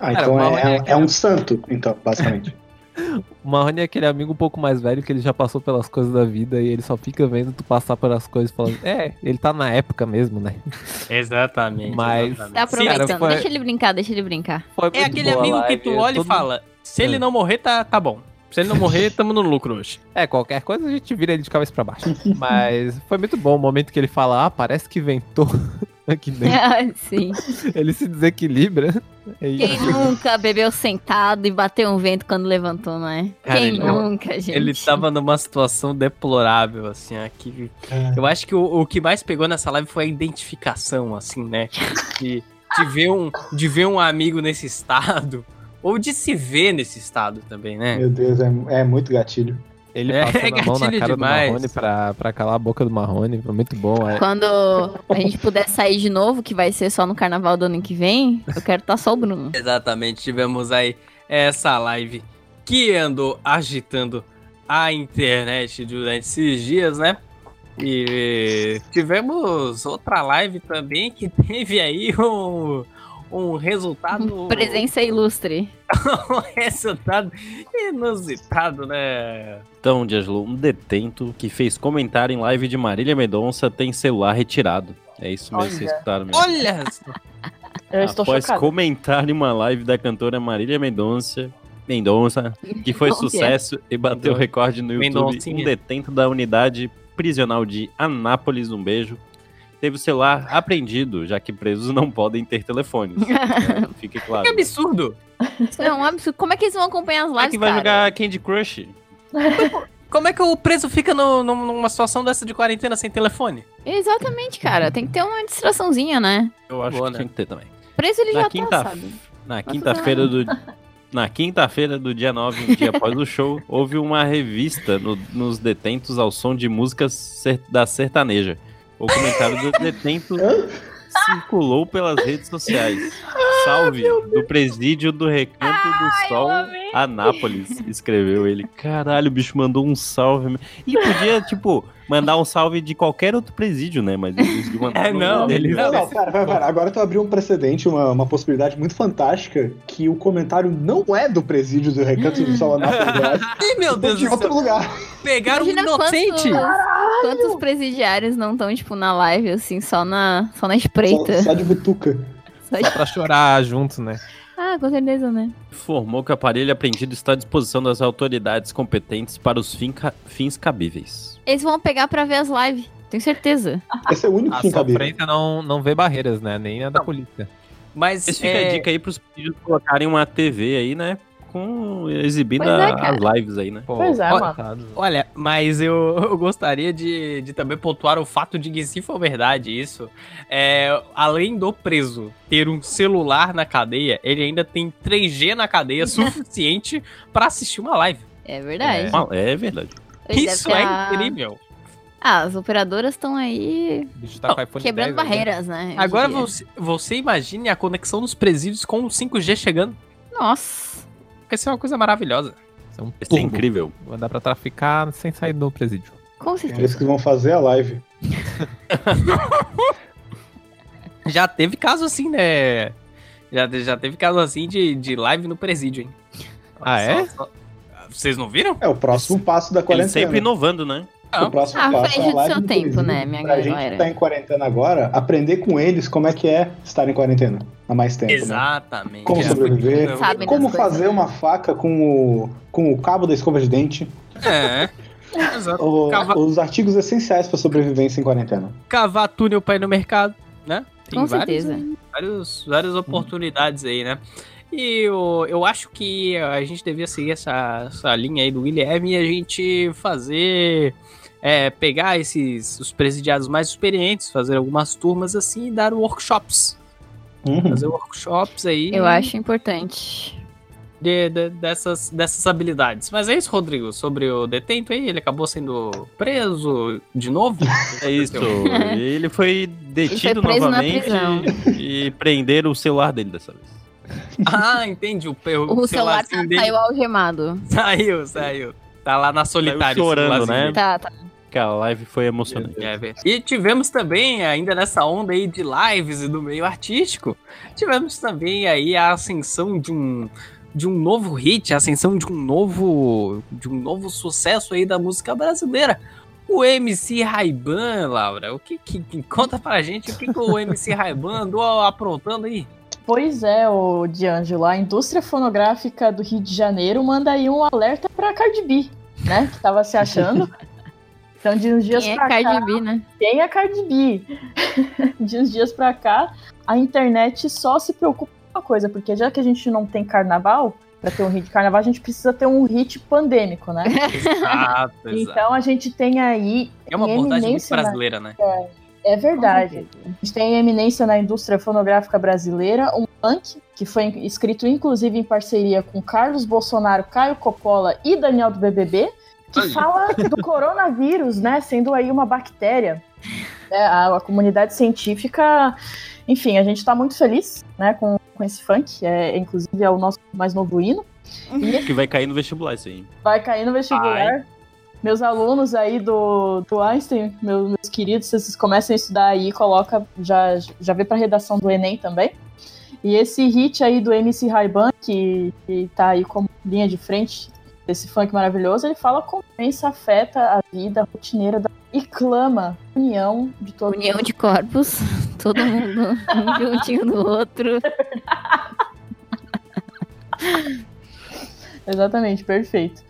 Ah, Cara, então é, Marrone é- é um santo, então, basicamente. O Marrone é aquele amigo um pouco mais velho que ele já passou pelas coisas da vida e ele só fica vendo tu passar pelas coisas falando, é, ele tá na época mesmo, né? Exatamente. Mas- exatamente. Tá aproveitando. Cara, foi- Deixa ele brincar, deixa ele brincar. É aquele amigo que live, tu olha todo e fala: se ele É. não morrer, tá, tá bom. Se ele não morrer, (laughs) tamo no lucro hoje. É, qualquer coisa a gente vira ele de cabeça pra baixo. Mas foi muito bom o momento que ele fala, ah, parece que ventou (laughs) aqui (laughs) dentro. Sim. Ele se desequilibra. E- Quem nunca bebeu sentado e bateu um vento quando levantou, não é? Cara, Quem ele- nunca, gente? Ele tava numa situação deplorável, assim, aqui. Eu acho que o, o que mais pegou nessa live foi a identificação, assim, né? De, de, ver um, de ver um amigo nesse estado. Ou de se ver nesse estado também, né? Meu Deus, é, é muito gatilho. Ele É, passando a (laughs) mão na gatilho cara demais. do Marrone pra, pra calar a boca do Marrone. Foi muito bom. É. Quando a gente puder sair de novo, que vai ser só no carnaval do ano que vem, eu quero estar só o Bruno. Exatamente, tivemos aí essa live que andou agitando a internet durante esses dias, né? E tivemos outra live também que teve aí um, um resultado. (laughs) Presença ilustre. (laughs) um resultado inusitado, né? Então, Diaslo, um detento que fez comentário em live de Marília Mendonça tem celular retirado. É isso mesmo que vocês Olha. escutaram mesmo. Olha! Eu estou Após chocada. comentar em uma live da cantora Marília Mendonça, Mendonça, que foi sucesso e bateu recorde no YouTube, um detento da unidade prisional de Anápolis, um beijo, teve o celular apreendido, já que presos não podem ter telefones. É, (laughs) fique claro. Que absurdo! Isso é um absurdo. Como é que eles vão acompanhar as Como é lives, que vai cara? jogar Candy Crush? Como é que o preso fica no- num- numa situação dessa de quarentena sem telefone? Exatamente, cara. Tem que ter uma distraçãozinha, né? Eu acho Boa, que né? tinha que ter também. Preso ele Na já quinta- tá, sabe? Na Vai quinta-feira do. (laughs) Na quinta-feira do dia 9, um dia após o show, houve uma revista no- nos detentos ao som de músicas ser- da sertaneja. O comentário do (laughs) detento circulou pelas redes sociais. Salve do presídio do Recanto do Sol, Anápolis, escreveu ele. Caralho, o bicho mandou um salve. E podia, tipo, mandar um salve de qualquer outro presídio, né? Mas ele decidiu (laughs) mandar É, não, dele. Não, não, pera, pera, pera. Agora tu abriu um precedente, uma, uma possibilidade muito fantástica, que o comentário não é do presídio do Recanto do Sol Anápolis, (laughs) Ih, meu é Deus de do outro céu. lugar. Pegaram um Imagina inocente. quantos, quantos presidiários não estão, tipo, na live, assim, só na, só na espreita. Só, só de butuca. Só de- Só pra chorar juntos, né? Ah, com certeza, né? informou que o aparelho apreendido está à disposição das autoridades competentes para os fins cabíveis. Eles vão pegar pra ver as lives. Tenho certeza. Esse é o único A fim cabível. sofrência não, não vê barreiras, né? Nem a da polícia. Mas fica é, a dica aí pros presídios colocarem uma TV aí, né? Com, exibindo é, as lives aí, né? Pô, Pois é, Olha, mano. Olha, mas eu, (laughs) eu gostaria de, de também pontuar o fato de que, se for verdade isso, é, além do preso ter um celular na cadeia, ele ainda tem 3G na cadeia (laughs) suficiente pra assistir uma live. É verdade. É, é verdade. Eles Isso é a- incrível. Ah, as operadoras estão aí tá iPhone quebrando 10 aí, né? barreiras, né? eu Agora você, você imagine a conexão dos presídios com o 5G chegando. Nossa. Vai ser uma coisa maravilhosa. Isso é um Isso é incrível. Vai dar pra traficar sem sair do presídio. Com Eles certeza. que vão fazer a live. (laughs) Já teve caso assim, né? Já, já teve caso assim de, de live no presídio, hein? Ah, é? Só- só- Vocês não viram? É o próximo passo da Ele quarentena. sempre inovando, né? O próximo Ah, passo é a do live seu tempo, né, minha Pra gente galera? que tá em quarentena agora, aprender com eles como é que é estar em quarentena há mais tempo. Né? Exatamente. Como É, sobreviver, Sabem como das coisas, fazer né? uma faca com o, com o cabo da escova de dente. É. (laughs) Exato. O- Cava- Os artigos essenciais para sobrevivência em quarentena. Cavar túnel pra ir no mercado, né? Com vários- certeza. vários, várias oportunidades aí, né? E eu, eu acho que a gente devia seguir essa, essa linha aí do Guilherme e a gente fazer. é, pegar esses os presidiados mais experientes, fazer algumas turmas assim e dar workshops. Uhum. Fazer workshops aí Eu acho importante. de- de- dessas, dessas habilidades. Mas é isso, Rodrigo, sobre o detento aí, ele acabou sendo preso de novo? É isso. Ele foi detido preso na novamente e prenderam o celular dele dessa vez. (laughs) ah, entendi. O, o, O celular tá, dele saiu algemado. saiu, saiu. Tá lá na solitária. chorando, né? Tá, tá. Que a live foi emocionante. É, e tivemos também, ainda nessa onda aí de lives e do meio artístico, tivemos também aí a ascensão de um de um novo hit, a ascensão de um novo de um novo sucesso aí da música brasileira. O MC Raiban, Laura, o que, que, que- conta pra gente o que, que o MC Raiban andou (laughs) aprontando aí? Pois é, o D'Angelo, a indústria fonográfica do Rio de Janeiro manda aí um alerta pra Cardi B, né? Que tava se achando. (laughs) Então, de uns dias Quem é pra cá, Cardi B, né? quem é Cardi B? (laughs) de uns dias pra cá, a internet só se preocupa com uma coisa, porque já que a gente não tem carnaval, pra ter um hit de carnaval, a gente precisa ter um hit pandêmico, né? (laughs) Exato, exato. Então a gente tem aí É uma em abordagem muito na- brasileira, né? É verdade. A gente tem em eminência na indústria fonográfica brasileira um funk que foi escrito inclusive em parceria com Carlos Bolsonaro, Caio Coppola e Daniel do BBB, que Aí. fala do (laughs) coronavírus, né, sendo aí uma bactéria. É, a, a comunidade científica, enfim, a gente está muito feliz, né, com, com esse funk. É, inclusive é o nosso mais novo hino. E Que vai cair no vestibular isso aí. vai cair no vestibular. Meus alunos aí do, do Einstein, meus, meus queridos, vocês comecem a estudar aí, coloca, já, já vê pra redação do Enem também. E esse hit aí do MC Raiban, que, que tá aí como linha de frente desse funk maravilhoso, ele fala como doença afeta a vida rotineira da... e clama união de todo União de corpos. (laughs) Todo mundo um (laughs) juntinho do outro. (laughs) Exatamente, perfeito.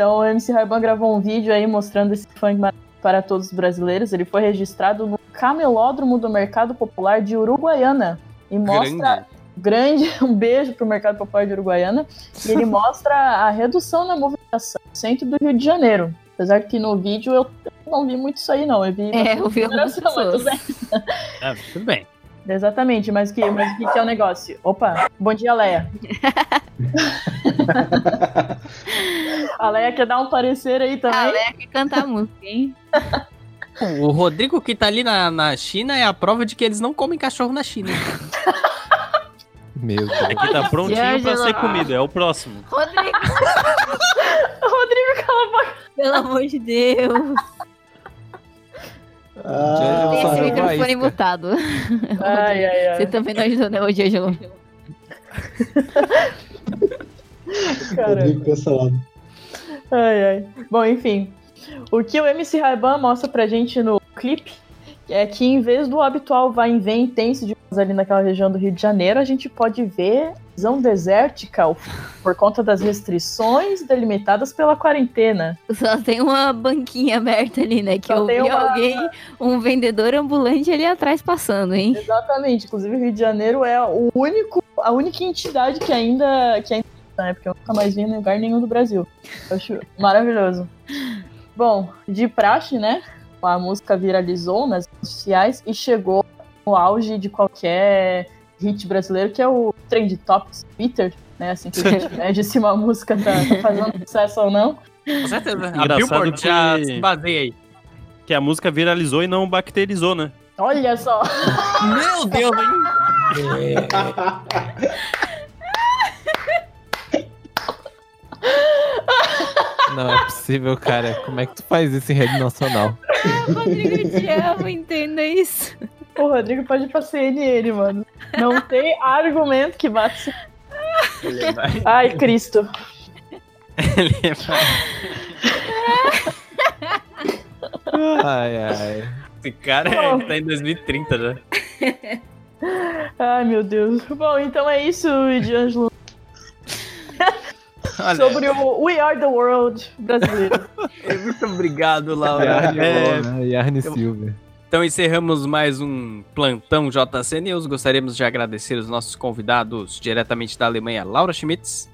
Então o MC Raiban gravou um vídeo aí mostrando esse funk para todos os brasileiros. Ele foi registrado no Camelódromo do Mercado Popular de Uruguaiana. E mostra Grande. grande (laughs) um beijo pro Mercado Popular de Uruguaiana. E ele (laughs) mostra a redução na movimentação no centro do Rio de Janeiro. Apesar que no vídeo eu não vi muito isso aí, não. Eu vi. É, eu vi algumas mas tudo pessoas. bem. (laughs) Ah, tudo bem. Exatamente, mas o que, mas que que é o negócio? Opa, bom dia, Leia. A Leia quer dar um parecer aí A também. Leia quer cantar música, hein? O Rodrigo que tá ali na, na China é a prova de que eles não comem cachorro na China. (laughs) Meu Deus. Aqui tá prontinho pra Angela. ser comido, é o próximo. Rodrigo, (laughs) Rodrigo, cala a boca. pelo amor de Deus. Ah, Tem esse microfone mutado. Ai, ai, ai. Você também não ajudou, né, hoje, Angelo? (laughs) (laughs) Rodrigo cancelado. Ai, ai. Bom, enfim. O que o MC Raiban mostra pra gente no clipe é que em vez do habitual vai e vem intenso de ali naquela região do Rio de Janeiro, a gente pode ver visão desértica por conta das restrições delimitadas pela quarentena. Só tem uma banquinha aberta ali, né? Que Só eu tem vi uma- alguém, um vendedor ambulante ali atrás passando, hein? Exatamente. Inclusive, o Rio de Janeiro é o único, a única entidade que ainda. Que ainda né? Porque eu nunca mais vi em lugar nenhum do Brasil. Eu acho maravilhoso. Bom, de praxe, né? A música viralizou nas redes sociais e chegou no auge de qualquer hit brasileiro, que é o Trend Topics Twitter, né? Assim que a gente (laughs) mede se uma música tá, tá fazendo sucesso ou não. Com certeza. A Engraçado Billboard já que- se baseia aí. Que a música viralizou e não bacterizou, né? Olha só! Meu Deus, hein? (laughs) (laughs) Não é possível, cara. Como é que tu faz isso em rede nacional? (laughs) Rodrigo, eu te amo, entenda isso. O Rodrigo pode ir pra CNN, mano. Não tem argumento que bate. Ele vai- Ai, Cristo. ele vai- Ai, ai. Esse cara é- tá em 2030 já. Ai, meu Deus. Bom, então é isso, D'Angelo. Olha, Sobre o We Are the World brasileiro. (laughs) muito obrigado, Laura. Yarne, É, né? Yarne Silver. Então encerramos mais um plantão JC News. Gostaríamos de agradecer os nossos convidados diretamente da Alemanha, Laura Schmitz.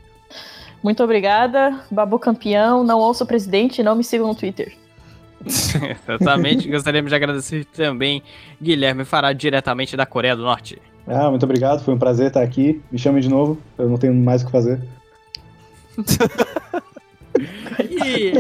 Muito obrigada. Babu campeão. Não ouça o presidente e não me sigam no Twitter. (laughs) Exatamente. Gostaríamos de agradecer também Guilherme Fará, diretamente da Coreia do Norte. Ah, muito obrigado, foi um prazer estar aqui. Me chame de novo, eu não tenho mais o que fazer. E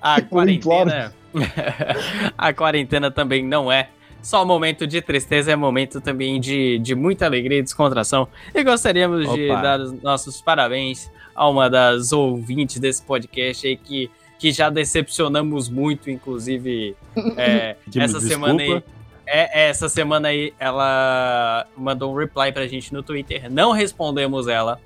a, a quarentena. (laughs) a quarentena também não é só momento de tristeza, é momento também de, de muita alegria e descontração. E gostaríamos de Opa. dar os nossos parabéns a uma das ouvintes desse podcast aí que, que já decepcionamos muito, inclusive é, (laughs) essa semana aí. desculpa. É, essa semana aí ela mandou um reply pra gente no Twitter. Não respondemos ela.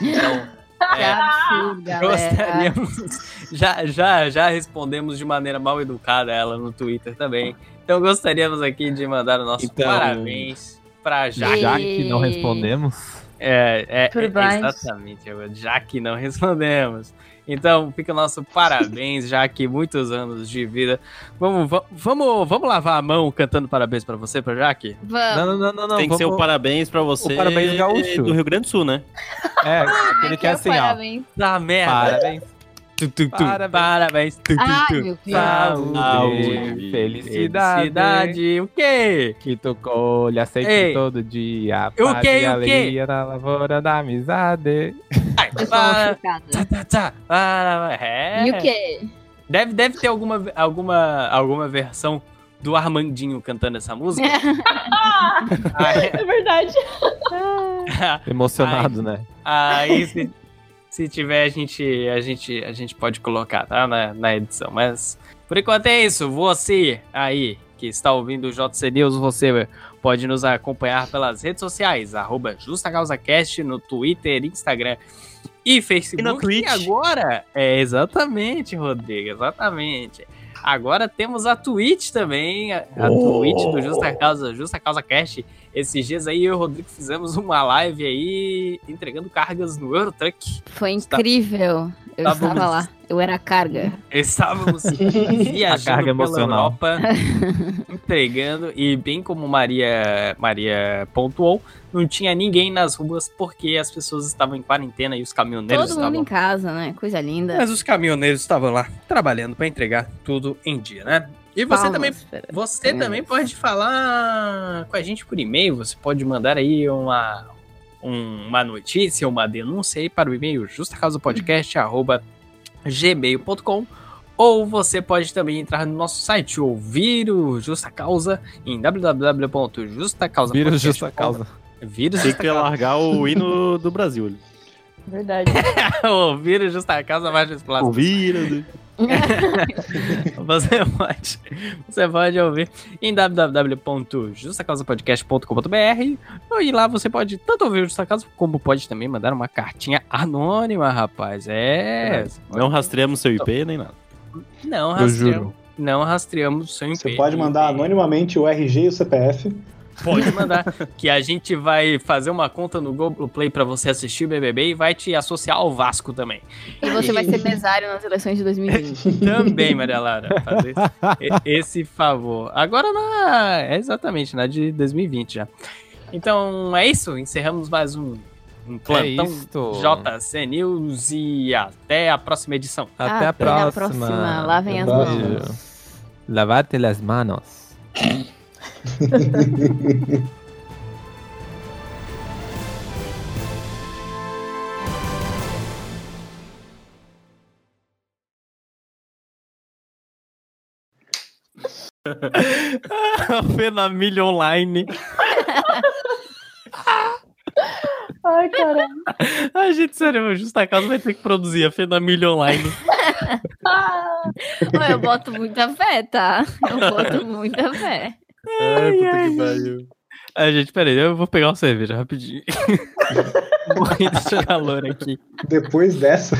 Então, é, absurdo. (laughs) Gostaríamos. Já, já, já respondemos de maneira mal educada ela no Twitter também. Então gostaríamos aqui de mandar o nosso Então- parabéns pra Jaque. Já que não respondemos. É, é, é, exatamente, já que não respondemos. Então fica o nosso parabéns, já que muitos anos de vida. Vamos, va- vamos, vamos lavar a mão cantando parabéns pra você, pra Jaque? Vamos. Não, não, não, não. não. Tem que ser o parabéns pra você o parabéns gaúcho. do Rio Grande do Sul, né? É, ele quer assim, ó. Parabéns. Da merda. Parabéns. Tu, tu, tu. Parabéns. Parabéns. Tu, tu, Ai, tu. meu Deus. Saúde, Saúde, felicidade, Felicidade. O quê? que tu colhe aceite Ei. todo dia. O quê, o quê? alegria na lavoura da amizade. Tá, tá, tá. Para, é. E o quê? Deve, deve ter alguma, alguma, alguma versão do Armandinho cantando essa música. (laughs) Aí, É verdade. (laughs) Emocionado, né? aí se, se tiver, a gente, a, gente, a gente pode colocar, tá? Na, na edição. Mas por enquanto é isso. Você aí que está ouvindo o JC News, você pode nos acompanhar pelas redes sociais, arroba JustaCausaCast no Twitter, Instagram e Facebook. Twitch. agora, é exatamente, Rodrigo, exatamente. Agora temos a Twitch também, a, a Oh. Twitch do Justa Causa, Justa Causa Cast. Esses dias aí eu e o Rodrigo fizemos uma live aí entregando cargas no Eurotruck. Foi incrível. Eu Estávamos- estava lá. Eu era a carga. Estávamos (laughs) viajando carga pela emocional. Europa, (laughs) entregando, e bem como Maria, Maria pontuou, não tinha ninguém nas ruas porque as pessoas estavam em quarentena e os caminhoneiros Todo mundo estavam em casa, né? Coisa linda. Mas os caminhoneiros estavam lá trabalhando para entregar tudo em dia, né? E você Palmas também, você também pode falar com a gente por e-mail. Você pode mandar aí uma, um- uma notícia, uma denúncia aí para o e-mail justacausapodcast@gmail.com ou você pode também entrar no nosso site ouvir o Justa Causa em www.justacausapodcast.com. Vírus justa causa. Vírus Tem Justa que largar o hino do Brasil. Verdade. Causa. (laughs) ouvir o Justa Causa mais O plástico. vírus. (laughs) Você pode, você pode ouvir em www.justacausapodcast.com.br e lá você pode tanto ouvir o Justa Causa como pode também mandar uma cartinha anônima, rapaz. É. você pode- Não rastreamos seu IP nem nada. Não rastreamos. Não rastreamos seu Você IP. pode mandar anonimamente o RG e o CPF. Pode mandar. que a gente vai fazer uma conta no Google Play pra você assistir o BBB e vai te associar ao Vasco também. E você vai ser (laughs) mesário nas eleições de 2020. (laughs) Também, Maria Laura. Fazer esse, favor. Agora na. É exatamente, na de 2020 já. Então é isso. Encerramos mais um, um plantão isto. JC News e até a próxima edição. Até a Até a próxima. próxima. Lavem as mãos. próxima. Lavate las manos. Fenamilha Online. Ai, caramba. A gente, sério, o Justa Causa vai ter que produzir a Fenamilha Online. Ô, eu boto muita fé, tá? Eu boto muita fé. Ai, puta que pariu. Ah, gente, peraí, eu vou pegar uma cerveja rapidinho. Morrendo de calor aqui. Depois dessa.